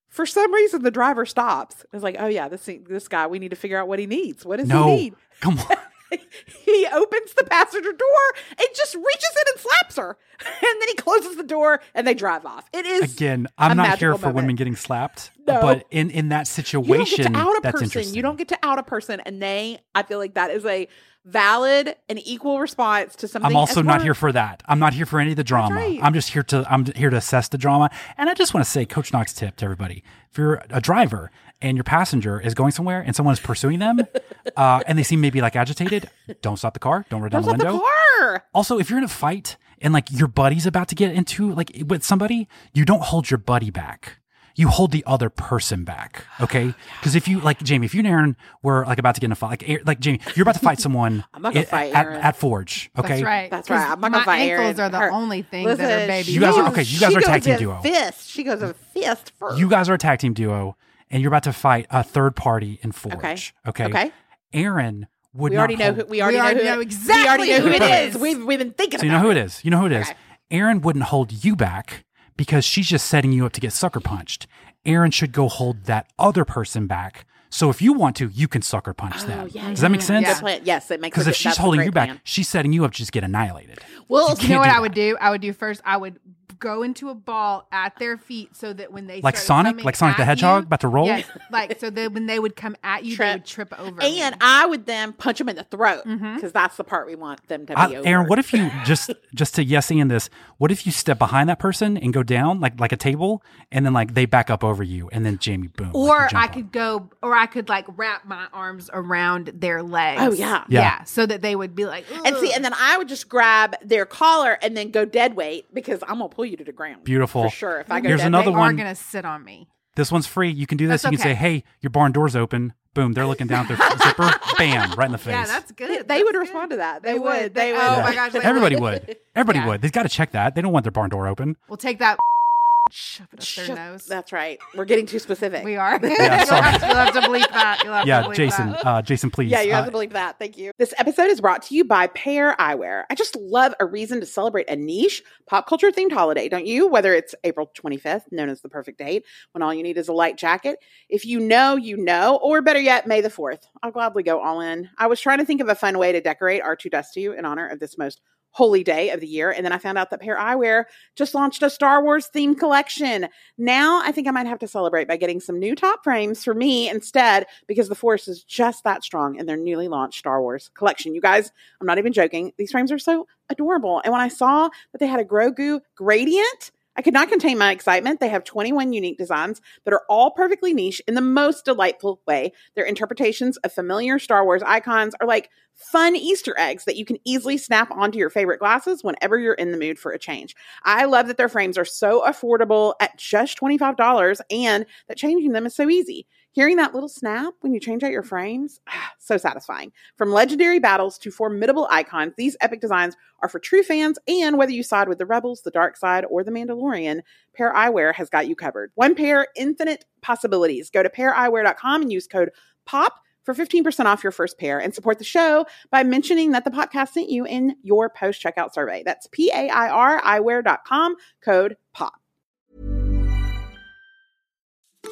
For some reason, the driver stops. It's like, "Oh yeah, this this guy. We need to figure out what he needs. What does No, he need?" come on. he opens the passenger door and just reaches in and slaps her. And then he closes the door and they drive off. It is Again, I'm not here for moment. women getting slapped, No. but in in that You don't get situation, to out a that's person. interesting. You don't get to out a person, and they. I feel like that is a valid and equal response to something. I'm also not here for that. I'm not here for any of the drama. right. I'm just here to I'm here to assess the drama. And I just want to say, Coach Knox tip to everybody: if you're a driver and your passenger is going somewhere and someone is pursuing them, uh, and they seem maybe like agitated, don't stop the car. Don't roll down Don't the stop window. the car. Also, if you're in a fight and like your buddy's about to get into like with somebody, you don't hold your buddy back. You hold the other person back, okay? Because if you like Jamie, if you and Erin were like about to get in a fight, like like Jamie, you're about to fight someone I'm not gonna i- fight at, Erin. at Forge, okay? That's right. That's right. I'm not my gonna fight ankles Erin. are the Her- only thing Listen, that are baby. You guys are- okay, you guys are a tag team duo. Fist. She goes a fist first. You guys are a tag team duo, and you're about to fight a third party in Forge. Okay. Okay. Okay. Erin would we not already know hold- who. We already, already know, know exactly We already know who who it it is. is. We've we've been thinking. So you know who it is. You know who it is. Okay. Erin wouldn't hold you back because she's just setting you up to get sucker punched. Erin should go hold that other person back. So if you want to, you can sucker punch oh, them. Oh, yeah, Does that make yeah, sense? Good plan. Yes, it makes. Sense. Because if she's holding you back, plan. she's setting you up to just get annihilated. Well, You You know what I would do? I would do first. I would go into a ball at their feet so that when they Like Sonic? Like Sonic the Hedgehog you- about to roll? Yes, like so that when they would come at you, they would trip over. me. and I would then punch them in the throat because Mm-hmm. that's the part we want them to be I, over. Erin, what if you just just to yes in this? What if you step behind that person and go down like like a table, and then like they back up over you, and then Jamie boom, or jump I up. could go, or I could like wrap my arms around their legs. Oh, yeah. Yeah. so that they would be like, And see, and then I would just grab their collar and then go dead weight because I'm gonna pull you to the ground. Beautiful. for sure. If I go Here's dead another they weight. are gonna sit on me. This one's free. You can do this. That's you can say, "Hey, your barn door's open." Boom, they're looking down at their zipper. Bam, right in the face. Yeah, that's good. They That's would good. respond to that. They, They would. would. They They- would. oh my gosh, Everybody would. would. Everybody Yeah. would. They've got to check that. They don't want their barn door open. We'll take that. Shove it up their nose. That's right. We're getting too specific. We are. Yeah, you'll, have to, you'll have to bleep that. You'll have to bleep Jason. that. Uh, Jason, please. Yeah, you have uh, to believe that. Thank you. This episode is brought to you by Pair Eyewear. I just love a reason to celebrate a niche pop culture themed holiday, don't you? Whether it's April 25th, known as the perfect date, when all you need is a light jacket. If you know, you know, or better yet, May the 4th. I'll gladly go all in. I was trying to think of a fun way to decorate R2 Dust You in honor of this most holy day of the year. And then I found out that Pair Eyewear just launched a Star Wars themed collection. Now I think I might have to celebrate by getting some new top frames for me instead because the Force is just that strong in their newly launched Star Wars collection. You guys, I'm not even joking. These frames are so adorable. And when I saw that they had a Grogu gradient, I could not contain my excitement. They have 21 unique designs that are all perfectly niche in the most delightful way. Their interpretations of familiar Star Wars icons are like fun Easter eggs that you can easily snap onto your favorite glasses whenever you're in the mood for a change. I love that their frames are so affordable at just $25 and that changing them is so easy. Hearing that little snap when you change out your frames, so satisfying. From legendary battles to formidable icons, these epic designs are for true fans, and whether you side with the Rebels, the Dark Side, or the Mandalorian, Pair Eyewear has got you covered. One pair, infinite possibilities. Go to paireyewear.com and use code POP for 15% off your first pair and support the show by mentioning that the podcast sent you in your post checkout survey. That's P A I R eyewear.com, code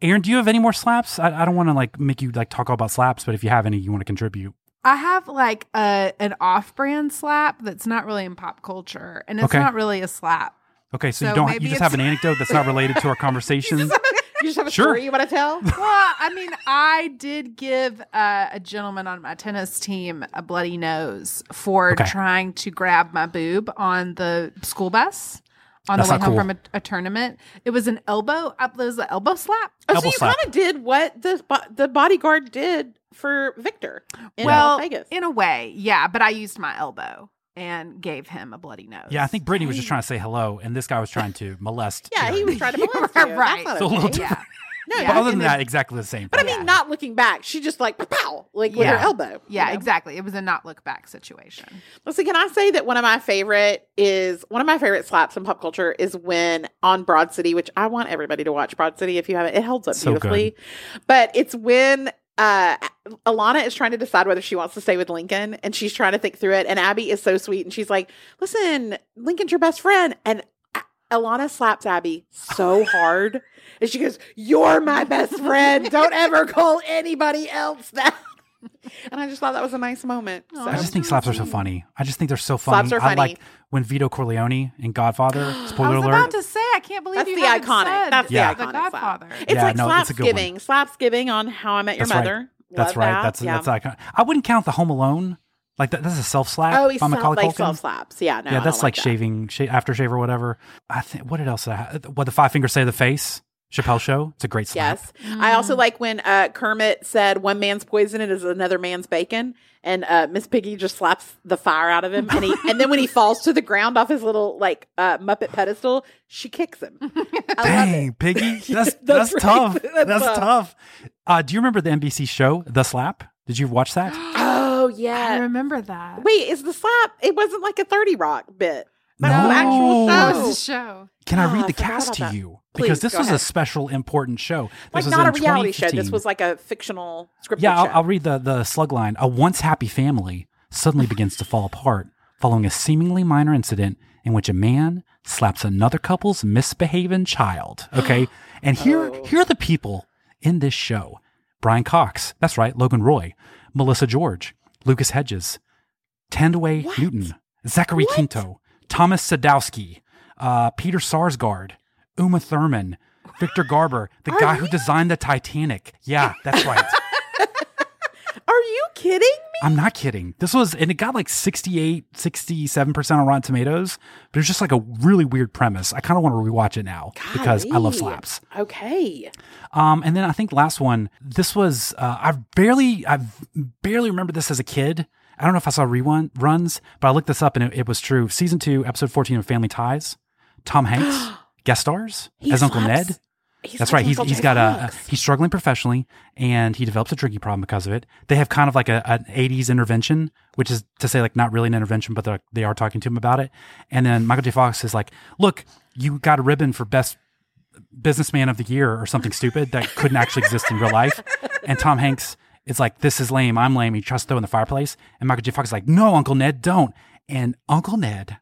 Erin, do you have any more slaps? I, I don't want to like make you like talk all about slaps, but if you have any, you want to contribute. I have like a an off-brand slap that's not really in pop culture, and it's Okay. not really a slap. Okay, so, you don't. You just have an anecdote that's not related to our conversation. You just have a Sure. story you want to tell? well, I mean, I did give uh, a gentleman on my tennis team a bloody nose for Okay. trying to grab my boob on the school bus on That's the way home cool. from a, a tournament. It was an elbow. Uh, it was an elbow slap. Oh, so you kind of did what the the bodyguard did for Victor in well, Vegas. in a way, yeah. But I used my elbow and gave him a bloody nose. Yeah, I think Britney was just trying to say hello, and this guy was trying to molest. yeah, he was trying to molest you. right. That's So a little okay. Yeah. No, Yeah. But other than that, exactly the same. But I mean, not looking back, she just like pow, like with her elbow. Yeah, you know? exactly. It was a not look back situation. Listen, can I say that one of my favorite is one of my favorite slaps in pop culture is when on Broad City, which I want everybody to watch Broad City if you haven't. It holds up So good. beautifully. But it's when uh Alana is trying to decide whether she wants to stay with Lincoln and she's trying to think through it. And Abby is so sweet and she's like, Listen, Lincoln's your best friend. And Alana slaps Abby so hard. And she goes, You're my best friend. Don't ever call anybody else that. and I just thought that was a nice moment. So. I just think slaps are so funny. I just think they're so funny. Slaps are I funny. like when Vito Corleone in Godfather. Spoiler I was alert. about to say, I can't believe That's you the haven't iconic. said That's Yeah. the the iconic. Godfather. It's Yeah, like no, it's a good one. Slapsgiving. Slapsgiving on How I Met Your That's right. Mother. That's Love right. that. That's yeah. that's iconic. I wouldn't count the Home Alone. Like that, that's a self slap. Oh, he's by self, Macaulay like Culkin. self slaps. Yeah, no, yeah, I that's don't like that. shaving, sh- aftershave or whatever. I think. What else? Did I have? What the five fingers say to the face? Chappelle show. It's a great slap. Yes. I also like when uh, Kermit said one man's poison is another man's bacon. And uh, Miss Piggy just slaps the fire out of him. And he and then when he falls to the ground off his little like uh, Muppet pedestal, she kicks him. I love Dang, it. Piggy. That's that's, That's right. tough. That's That's, tough. tough. Uh, do you remember the NBC show The Slap? Did you watch that? Oh yeah. I remember that. Wait, is the slap? It wasn't like a Thirty Rock bit. That's No. actual That show. was the show. Can I Oh, read the forgot cast to that. you? Please, because this go was a ahead. special important show. This like was not a in reality show. This 2015. was like a fictional scripted Yeah, I'll, show. I'll read the the slug line. A once happy family suddenly begins to fall apart following a seemingly minor incident in which a man slaps another couple's misbehaving child. Okay, and here Oh. here are the people in this show: Brian Cox, that's right, Logan Roy, Melissa George, Lucas Hedges, Thandiwe Newton, Zachary Quinto, Thomas Sadoski, uh, Peter Sarsgaard, Uma Thurman. Victor Garber, the guy who designed the Titanic. Yeah, that's right. Are you kidding me? I'm not kidding. This was, and it got like 68, 67% on Rotten Tomatoes, but it was just like a really weird premise. I kind of want to rewatch it now because I love slaps. Okay. Um, and then I think last one, this was, uh, I've barely, I've barely remembered this as a kid. I don't know if I saw rerun runs, but I looked this up and it, it was true. Season two, episode 14 of Family Ties, Tom Hanks guest stars He as Uncle slaps- Ned. he That's right. He's Uncle he's got a, a he's struggling professionally, and he develops a drinking problem because of it. They have kind of like a an '80s intervention, which is to say like not really an intervention, but they're, they are talking to him about it. And then Michael J. Fox is like, "Look, you got a ribbon for best businessman of the year or something stupid that couldn't actually exist in real life." And Tom Hanks is like, "This is lame. I'm lame." He tries to throw in the fireplace, and Michael J. Fox is like, "No, Uncle Ned, don't." And Uncle Ned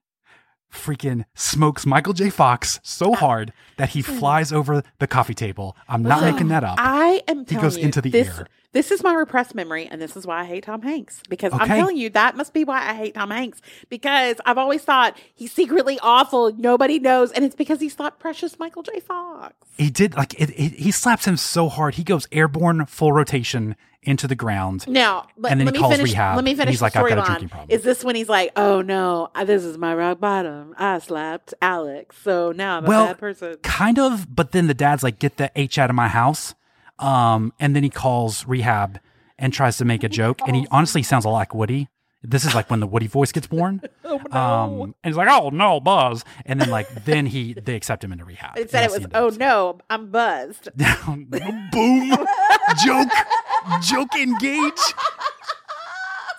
freaking smokes Michael J. Fox so uh, hard that he hmm. flies over the coffee table. I'm not making that up. I am He goes you, into the this, air. This is my repressed memory, and this is why I hate Tom Hanks. Because I'm telling you, that must be why I hate Tom Hanks. Because I've always thought he's secretly awful. Nobody knows, and it's because he slapped precious Michael J. Fox. He did like it, it, he slaps him so hard. He goes airborne full rotation into the ground. Now, let, And then let he me calls finish. rehab, Let me finish he's like, "I've got a drinking problem." Is this when he's like, "Oh no, this is my rock bottom. I slapped Alex, so now I'm a well, bad person." kind of, but then the dad's like, "Get the H out of my house," um, and then he calls rehab and tries to make a joke, and he honestly sounds a lot like Woody. This is like when the Woody voice gets born. Oh, Um, and he's like, "Oh no, Buzz," and then like then he they accept him into rehab. It said it was, that's the end "Oh no, I'm buzzed." boom, joke, joke, engage.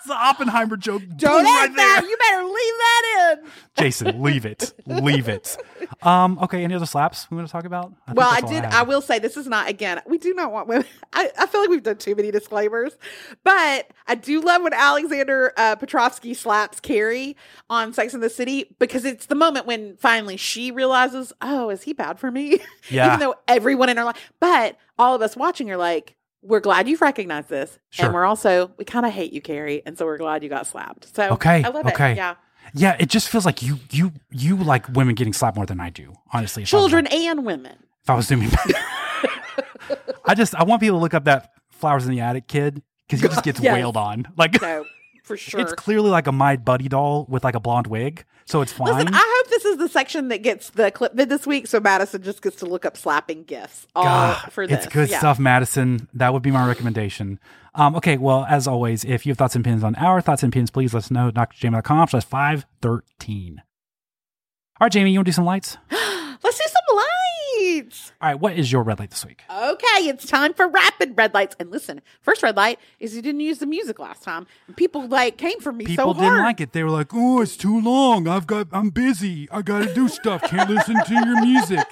The Oppenheimer joke. Don't add right that. there. You better leave that in. Jason, leave it, leave it. Um, okay, any other slaps we want to talk about? think well, I did. had. I, will say this is not again. We do not want women. I, I feel like we've done too many disclaimers, but I do love when Alexander uh, Petrovsky slaps Carrie on Sex in the City because it's the moment when finally she realizes, oh, is he bad for me? Yeah. Even though everyone in her life, but all of us watching are like, we're glad you've recognized this, Sure. and we're also we kind of hate you, Carrie, and so we're glad you got slapped. So Okay, I love okay. it. Yeah, Yeah, it just feels like you you you like women getting slapped more than I do. Honestly, if I was, children like- and women. if I was doing, I just I want people to look up that flowers in the attic kid because he just gets Yes. wailed on. Like So for sure. it's clearly like a my buddy doll with like a blonde wig, so it's fine. Listen, I hope this is the section that gets the clip vid this week, so Madison just gets to look up slapping gifts all God, for this. It's good Yeah. stuff, Madison. That would be my recommendation. Um, okay, well, as always, if you have thoughts and opinions on our thoughts and opinions, please let us know. drjamie.com slash 513. All right, Jamie, you want to do some lights? Let's do some lights. All right, what is your red light this week? Okay, it's time for rapid red lights. And listen, first red light is you didn't use the music last time. And people like came for me People so hard. didn't like it. They were like, "Oh, it's too long. I've got, I'm busy. I got to do stuff. Can't listen to your music."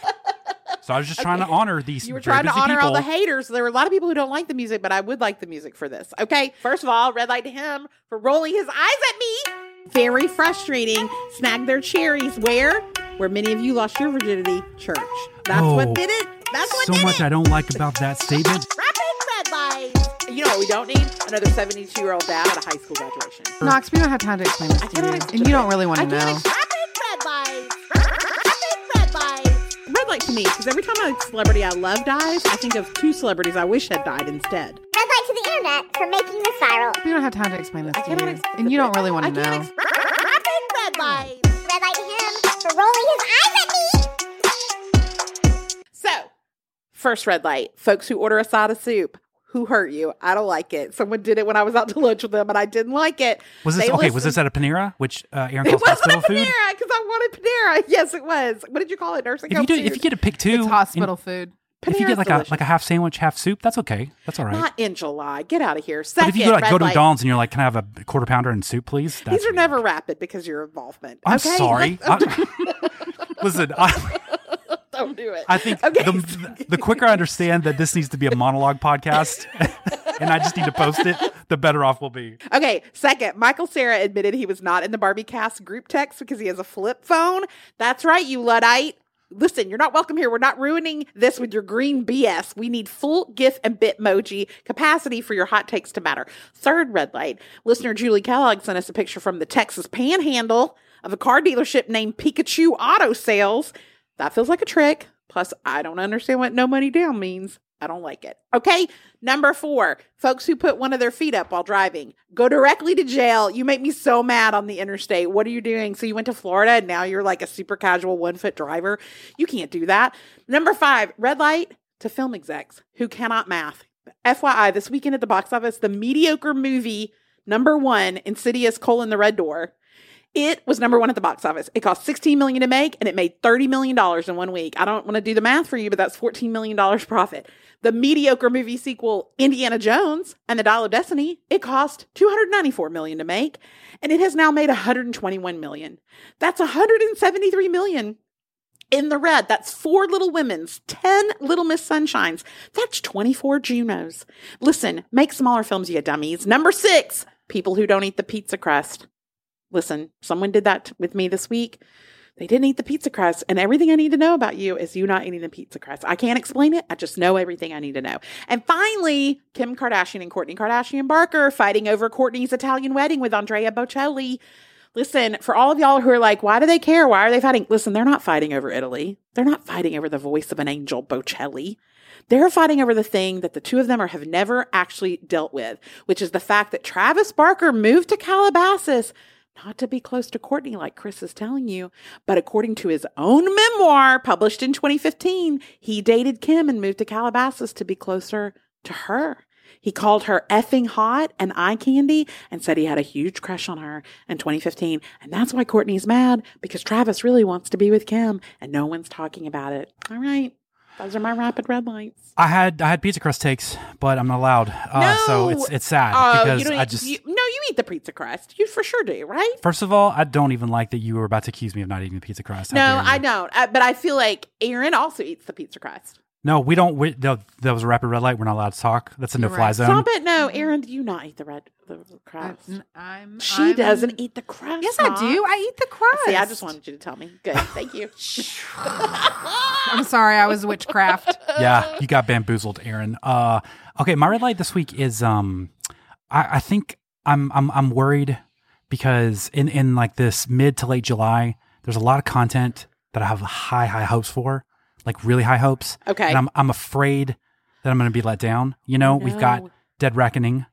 So I was just trying to honor these. You were trying to honor all the haters. There were a lot of people who don't like the music, but I would like the music for this. Okay, first of all, red light to him for rolling his eyes at me. Very frustrating. Snag their cherries. Where? Where many of you lost your virginity? Church. That's Oh, what did it. That's what so did much it. I don't like about that statement. Rapid red light. you know what we don't need? Another 72 year old dad at a high school graduation. Knox, we don't have time to explain this to you. cannot And you don't really want to can't know. ex- Rapid red lights. Rapid red lights. Red light to me, because every time a celebrity I love dies, I think of two celebrities I wish had died instead. Red light to the internet for making this viral. We don't have time to explain this I to you. ex- And you don't really want to know. ex- Rapid red lights. Red light to him for rolling his eyes at me. So, first red light folks who order a side of soup. Who hurt you? I don't like it. Someone did it when I was out to lunch with them, and I didn't like it. Was this They okay? Was this at a Panera, which uh, Erin It calls wasn't hospital a food? Panera because I wanted Panera. Yes, it was. What did you call it? Nursing If home you do, food? if you get a pick two, It's and- hospital food. If you get like delicious. a like a half sandwich, half soup, that's okay. That's all right. Not in July. Get out of here. but Second, if you go like go to. McDonald's and you're like, "Can I have a quarter pounder and soup, please?" That's These are weird. never rapid because your involvement. I'm okay? sorry. I- listen, I, Don't do it. I think Okay. the, the quicker I understand that this needs to be a monologue podcast, and I just need to post it, the better off we'll be. Okay, second, Michael Cera admitted he was not in the Barbie cast group text because he has a flip phone. That's right, you Luddite. Listen, you're not welcome here. We're not ruining this with your green BS. We need full GIF and Bitmoji capacity for your hot takes to matter. Third red light. Listener Julie Kellogg sent us a picture from the Texas Panhandle of a car dealership named Pikachu Auto Sales. That feels like a trick. Plus, I don't understand what no money down means. I don't like it. Okay. Number four, folks who put one of their feet up while driving go directly to jail. You make me so mad on the interstate. What are you doing? So you went to Florida and now you're like a super casual one foot driver. You can't do that. Number five, red light to film execs who cannot math. FYI, this weekend at the box office, the mediocre movie number one, Insidious colon the Red Door, it was number one at the box office. It cost 16 million to make and it made 30 million dollars in one week. I don't want to do the math for you, but that's 14 million dollars profit. The mediocre movie sequel Indiana Jones and the Dial of Destiny, it cost 294 million to make and it has now made 121 million. That's 173 million in the red. That's four Little Women's, 10 Little Miss Sunshines. That's 24 Junos. Listen, make smaller films, you dummies. Number six, people who don't eat the pizza crust. Listen, someone did that with me this week. They didn't eat the pizza crust, and everything I need to know about you is you not eating the pizza crust. I can't explain it. I just know everything I need to know. And finally, Kim Kardashian and Kourtney Kardashian Barker fighting over Kourtney's Italian wedding with Andrea Bocelli. Listen, for all of y'all who are like, why do they care? Why are they fighting? Listen, they're not fighting over Italy. They're not fighting over the voice of an angel, Bocelli. They're fighting over the thing that the two of them are, have never actually dealt with, which is the fact that Travis Barker moved to Calabasas not to be close to Kourtney, like Chris is telling you, but according to his own memoir published in 2015, he dated Kim and moved to Calabasas to be closer to her. He called her effing hot and eye candy and said he had a huge crush on her in 2015. And that's why Kourtney's mad because Travis really wants to be with Kim and no one's talking about it. All right. Those are my rapid red lights. I had I had pizza crust takes, but I'm not allowed. Uh, so it's it's sad Oh, because I eat- just you- no, you eat the pizza crust. You for sure do, right? first of all, I don't even like that you were about to accuse me of not eating the pizza crust. How No. I don't. Uh, but I feel like Erin also eats the pizza crust. No, we don't. We, no, that was a rapid red light. We're not allowed to talk. That's a no fly right. zone. Stop it. No, Erin, do you not eat the red the crust? I'm, I'm she I'm- doesn't eat the crust. Yes, I do. I eat the crust. See, I just wanted you to tell me. Good. Thank you. I'm sorry, I was witchcraft. yeah, you got bamboozled, Erin. Uh, okay, my red light this week is um, I, I think I'm I'm I'm worried because in in like this mid to late July, there's a lot of content that I have high high hopes for, like really high hopes. Okay. and I'm I'm afraid that I'm going to be let down. You know, we've got Dead Reckoning.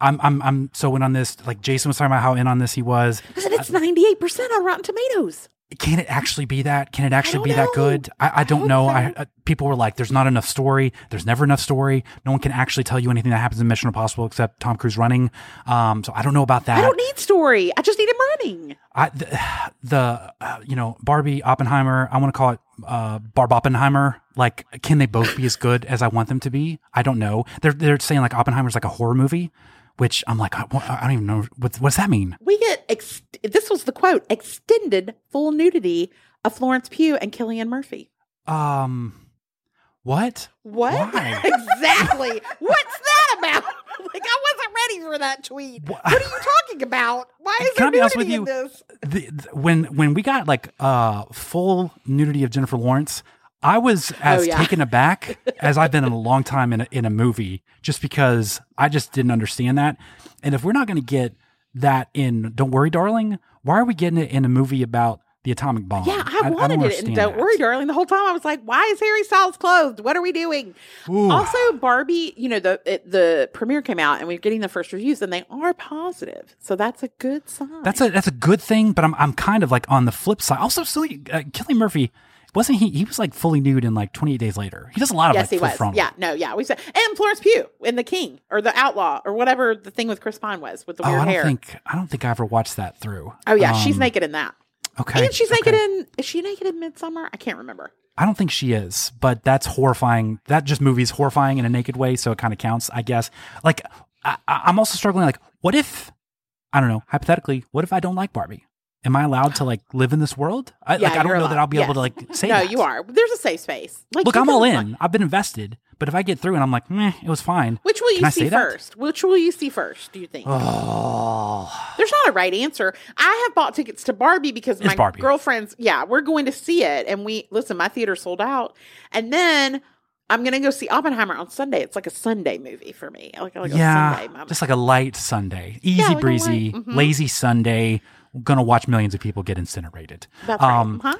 I'm I'm I'm so in on this. Like Jason was talking about how in on this he was. Listen, it's ninety eight percent on Rotten Tomatoes. Can it actually be that? Can it actually be that good? I, I don't hope know. so. I, uh, people were like, "There's not enough story. There's never enough story. No one can actually tell you anything that happens in Mission Impossible except Tom Cruise running." Um, so I don't know about that. I don't need story. I just need him running. I, the, the uh, you know Barbie Oppenheimer. I want to call it uh, Barb Oppenheimer. Like, can they both be as good as I want them to be? I don't know. They're they're saying like Oppenheimer's like a horror movie, which I'm like, I, I don't even know what what does that mean. We get ex- this was the quote: extended full nudity of Florence Pugh and Cillian Murphy. Um, what? What Why? exactly? What's that about? Like I wasn't ready for that tweet. What, are you talking about? Why is Can I there be honest nudity with in you? this? the, the- when when we got like uh full nudity of Jennifer Lawrence, I was oh, as Oh, yeah. taken aback as I've been in a long time in a, in a movie, just because I just didn't understand that. And if we're not going to get that in "Don't Worry, Darling," why are we getting it in a movie about the atomic bomb? Yeah, I, don't wanted it. And don't that. worry, darling. The whole time I was like, why is Harry Styles clothed? What are we doing? Ooh. Also, Barbie, you know, the it, the premiere came out and we're getting the first reviews and they are positive. So that's a good sign. That's a that's a good thing, but I'm I'm kind of like on the flip side. Also, so uh, Cillian Murphy wasn't he? He was like fully nude in like 28 Days Later. He does a lot of yes, like he was. frontal. Yeah, no, yeah. We said and Florence Pugh in The King or The Outlaw or whatever the thing with Chris Pine was with the Oh, weird I don't hair. think I don't think I ever watched that through. oh yeah, she's Um, naked in that. Okay, And she's okay. naked in is she naked in Midsommar? I can't remember. I don't think she is, but that's horrifying. That just movie's horrifying in a naked way, so it kind of counts, I guess. Like, I, I- I'm also struggling. Like, what if, I don't know, hypothetically, what if I don't like Barbie? Am I allowed to like live in this world? I, Yeah, like, I don't know allowed. that I'll be able to like say no, that. you are. There's a safe space. Like, Look, I'm all in. I've been invested, but if I get through and I'm like, meh, it was fine. Which will you see say that? first? Which will you see first? Do you think? Oh, There's not a right answer. I have bought tickets to Barbie because It's my Barbie. girlfriends, yeah, we're going to see it. And we, listen, my theater sold out. And then I'm to go see Oppenheimer on Sunday. It's like a Sunday movie for me. Like, like a yeah, just like a light Sunday, easy like breezy, mhm. lazy Sunday. Gonna watch millions of people get incinerated. That's right. Um, huh?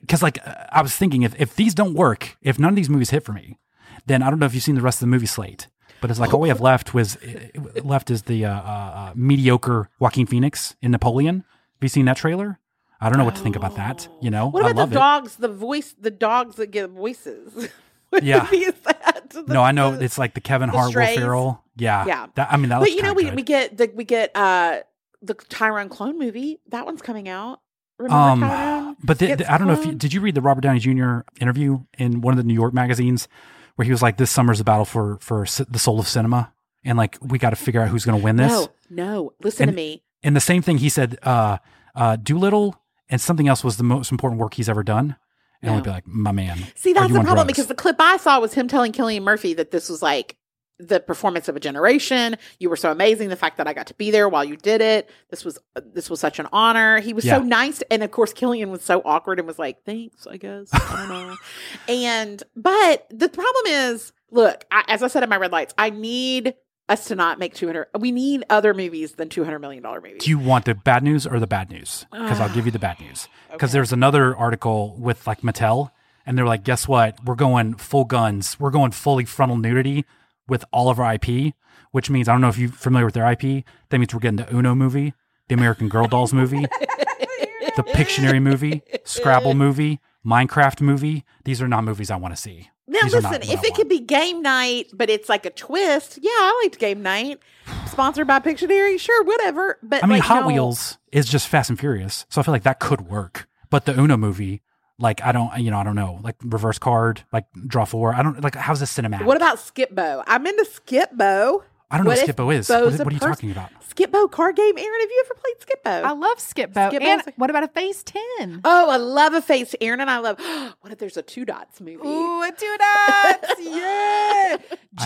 because like uh, I was thinking, if if these don't work, if none of these movies hit for me, then I don't know if you've seen the rest of the movie slate. But it's like all we have left was uh, left is the uh, uh, uh, mediocre Joaquin Phoenix in Napoleon. Have you seen that trailer? I don't know what to think about that. You know, What I about love the dogs, the voice, the dogs that give voices? Yeah. that? No, I know The- it's like the Kevin the Hart, Will Ferrell. Yeah, Yeah. That, I mean, that but you know, we, good. we get the we get uh the Tyrone clone movie. That one's coming out. Remember Um, Tyrone? but the, the- I don't know if you, did you read the Robert Downey Jr. interview in one of the New York magazines where he was like, "This summer's a battle for for the soul of cinema," and like we got to figure out who's going to win this. No, no. Listen And- to me. And the same thing he said, uh, uh, Dolittle and something else was the most important work he's ever done. And No. I'd be like, my man. See, that's the problem drugs?" because the clip I saw was him telling Cillian Murphy that this was like the performance of a generation. You were so amazing. The fact that I got to be there while you did it. This was this was such an honor. He was so nice, and of course, Cillian was so awkward and was like, "Thanks, I guess." I don't know. and but the problem is, look, I, as I said in my red lights, I need us to not make two hundred. We need other movies than two hundred million dollar movies. Do you want the bad news or the bad news? Because I'll give you the bad news. Because there's another article with like Mattel, and they're like, guess what? We're going full guns. We're going fully frontal nudity with all of our IP, which means I don't know if you're familiar with their IP. That means we're getting the Uno movie, the American Girl Dolls movie, the Pictionary movie, Scrabble movie, Minecraft movie. These are not movies I want to see. Now These listen, if it could be game night, but it's like a twist, yeah, I liked game night. Sponsored by Pictionary, sure, whatever. But I mean, like, Hot no. Wheels is just Fast and Furious, so I feel like that could work. But the Uno movie, like I don't, you know, I don't know, like reverse card, like draw four. I don't like how's this cinematic? What about Skipbo? I'm into Skipbo. I don't know what if Skippo is. What- what are you pers- talking about? Skipbo card game. Erin, have you ever played Skipbo? I love Skipbo. Skipbo's And a- what about a Phase 10? oh, I love a face. Erin and I love. what if there's a two dots movie? Ooh, a two dots. yeah.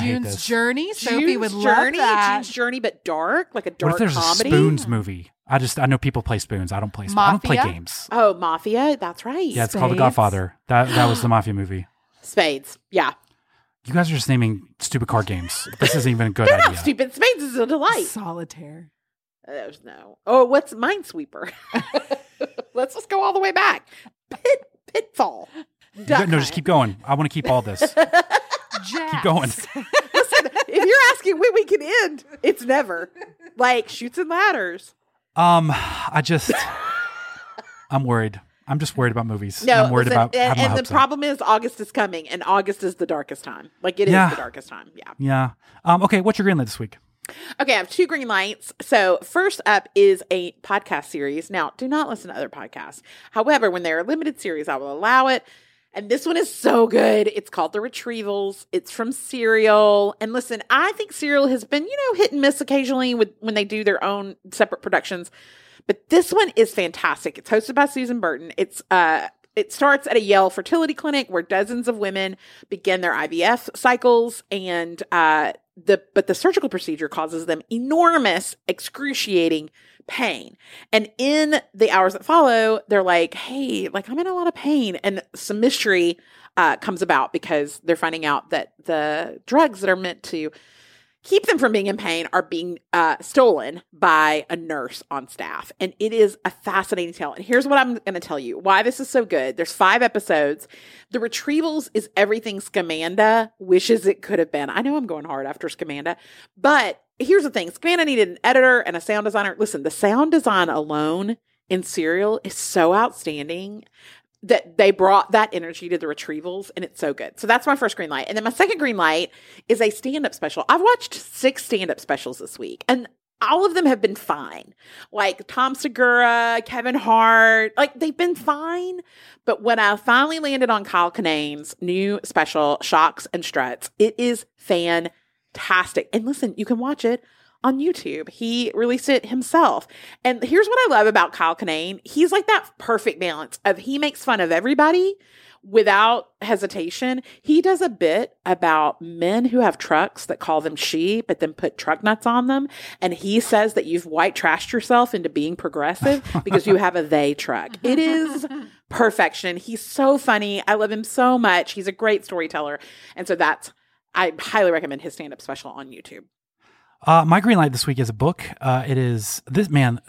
June's. Journey. Sophie June's would Journey, love that. June's Journey, but dark, like a dark What if there's comedy. a Spoons movie? I just I know people play Spoons. I don't play. Spoons. I don't play games. Oh, Mafia. That's right. Yeah, it's called The Godfather. That that was the mafia movie. Spades. Yeah. You guys are just naming stupid card games. This isn't even a good They're idea. not stupid. Spades is a delight. Solitaire. There's no. Oh, what's Minesweeper? Let's just go all the way back. Pit pitfall. Duck got- no, just keep going. I want to keep all this. Jack. keep going. Listen, if you're asking when we can end, it's never. Like shoots and ladders. Um, I just I'm worried. I'm just worried about movies. No, I'm worried listen, about and, and the problem is August is coming, and August is the darkest time. Like it is Yeah. the darkest time. Yeah. Yeah. Um. Okay. What's your green light this week? Okay, I have two green lights. So, first up is a podcast series. Now, do not listen to other podcasts. However, when they're limited series, I will allow it. And this one is so good. It's called The Retrievals. It's from Serial. And listen, I think Serial has been, you know, hit and miss occasionally with when they do their own separate productions. But this one is fantastic. It's hosted by Susan Burton. It's uh it starts at a Yale fertility clinic where dozens of women begin their IVF cycles and uh the but the surgical procedure causes them enormous, excruciating pain. And in the hours that follow, they're like, "Hey, like I'm in a lot of pain," and some mystery uh, comes about because they're finding out that the drugs that are meant to keep them from being in pain are being uh, stolen by a nurse on staff. And it is a fascinating tale. And here's what I'm going to tell you why this is so good. There's five episodes. The Retrievals is everything Scamanda wishes it could have been. I know I'm going hard after Scamanda, but here's the thing Scamanda needed an editor and a sound designer. Listen, the sound design alone in Serial is so outstanding that they brought that energy to the retrievals and it's so good. So that's my first green light. And then my second green light is a stand up special. I've watched six stand up specials this week and all of them have been fine. Like Tom Segura, Kevin Hart, like they've been fine. But when I finally landed on Kyle Kinane's new special, Shocks and Struts, it is fantastic. And listen, you can watch it on YouTube. He released it himself. And here's what I love about Kyle Kinane. He's like that perfect balance of he makes fun of everybody without hesitation. He does a bit about men who have trucks that call them she, but then put truck nuts on them. And he says that you've white trashed yourself into being progressive because you have a they truck. It is perfection. He's so funny. I love him so much. He's a great storyteller. And so that's, I highly recommend his stand up special on YouTube. Uh, my green light this week is a book. Uh, it is this man.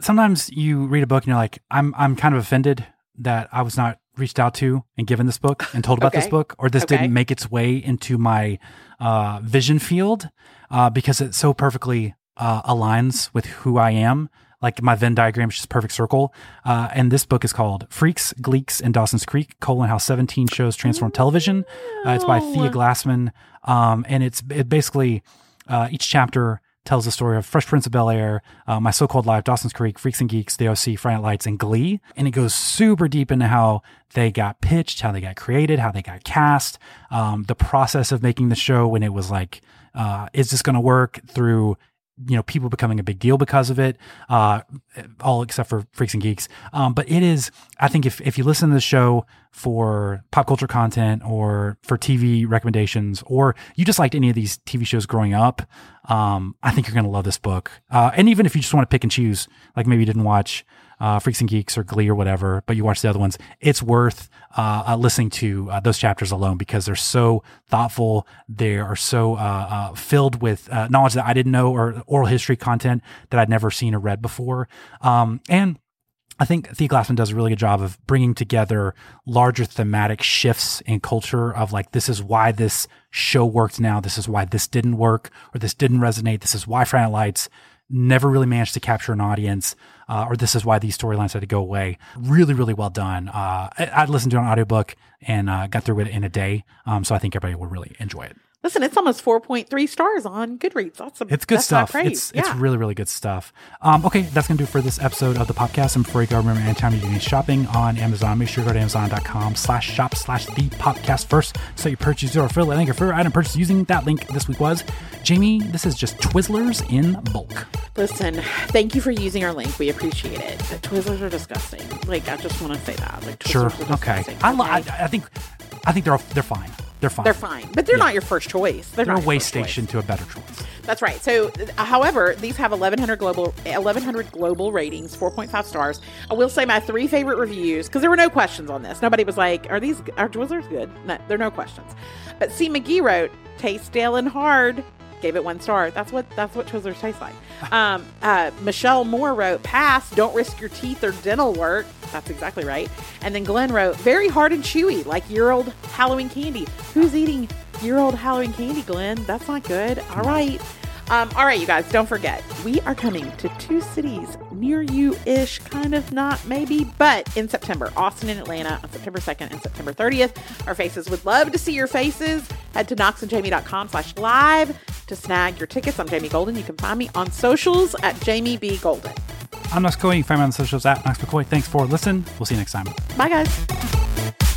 Sometimes you read a book and you're like, I'm I'm kind of offended that I was not reached out to and given this book and told about Okay. this book, or this Okay. didn't make its way into my uh, vision field uh, because it so perfectly uh, aligns with who I am. Like my Venn diagram is just perfect circle. Uh, and this book is called Freaks, Gleeks, and Dawson's Creek: colon How 17 Shows Transform Television. Uh, it's by Thea Glassman, um, and it's it basically uh, each chapter tells the story of Fresh Prince of Bel Air, uh, My So Called Life, Dawson's Creek, Freaks and Geeks, The OC, Friday Night Lights, and Glee. And it goes super deep into how they got pitched, how they got created, how they got cast, um, the process of making the show when it was like, uh, is this going to work through you know people becoming a big deal because of it uh all except for freaks and geeks um but it is i think if if you listen to the show for pop culture content or for tv recommendations or you just liked any of these tv shows growing up um i think you're gonna love this book uh and even if you just want to pick and choose like maybe you didn't watch uh, Freaks and Geeks or Glee or whatever, but you watch the other ones, it's worth uh, uh, listening to uh, those chapters alone because they're so thoughtful. They are so uh, filled with knowledge that I didn't know or oral history content that I'd never seen or read before. Um, and I think Thea Glassman does a really good job of bringing together larger thematic shifts in culture of like, this is why this show worked now. This is why this didn't work or this didn't resonate. This is why Friday Lights never really managed to capture an audience, uh, or this is why these storylines had to go away. Really, really well done. Uh, I, I listened to an audiobook and uh, got through it in a day. Um, so I think everybody will really enjoy it. Listen, it's almost 4.3 stars on Goodreads. That's a, It's good that's stuff. great. It's yeah. it's really really good stuff. Um, okay, that's gonna do it for this episode of the podcast. And before you go, remember anytime you do any shopping on Amazon, make sure you go to amazon.com slash shop slash the popcast first. So you purchase your affiliate link or for item purchase using that link this week was Jamie. This is just Twizzlers in bulk. Listen, thank you for using our link. We appreciate it. The Twizzlers are disgusting. Like, I just want to say that. Like, Twizzlers Sure. are Okay. disgusting, I, li- I? I think I think they're they're fine. They're fine. They're fine, but they're Yeah. not your first choice. They're, They're not a way first choice. station to a better choice. That's right. So, uh, however, these have 1100 global 1100 global ratings, 4.5 stars. I will say my three favorite reviews because there were no questions on this. Nobody was like, "Are these are Twizzlers good?" No, there are no questions. But C. McGee wrote, "Taste stale and hard." Gave it one star. That's what that's what Twizzlers taste like. Um, uh, Michelle Moore wrote, "Pass. Don't risk your teeth or dental work." That's exactly right. And then Glenn wrote, "Very hard and chewy, like year old Halloween candy." Who's eating year old Halloween candy, Glenn? That's not good. All right. Um, all right, you guys, don't forget, we are coming to two cities near you ish, kind of not, maybe, but in September Austin and Atlanta on September 2nd and September 30th. Our faces would love to see your faces. Head to knoxandjamie.com slash live to snag your tickets. I'm Jamie Golden. You can find me on socials at Jamie B. Golden. I'm Knox McCoy. You can find me on the socials at Knox McCoy. Thanks for listening. We'll see you next time. Bye, guys.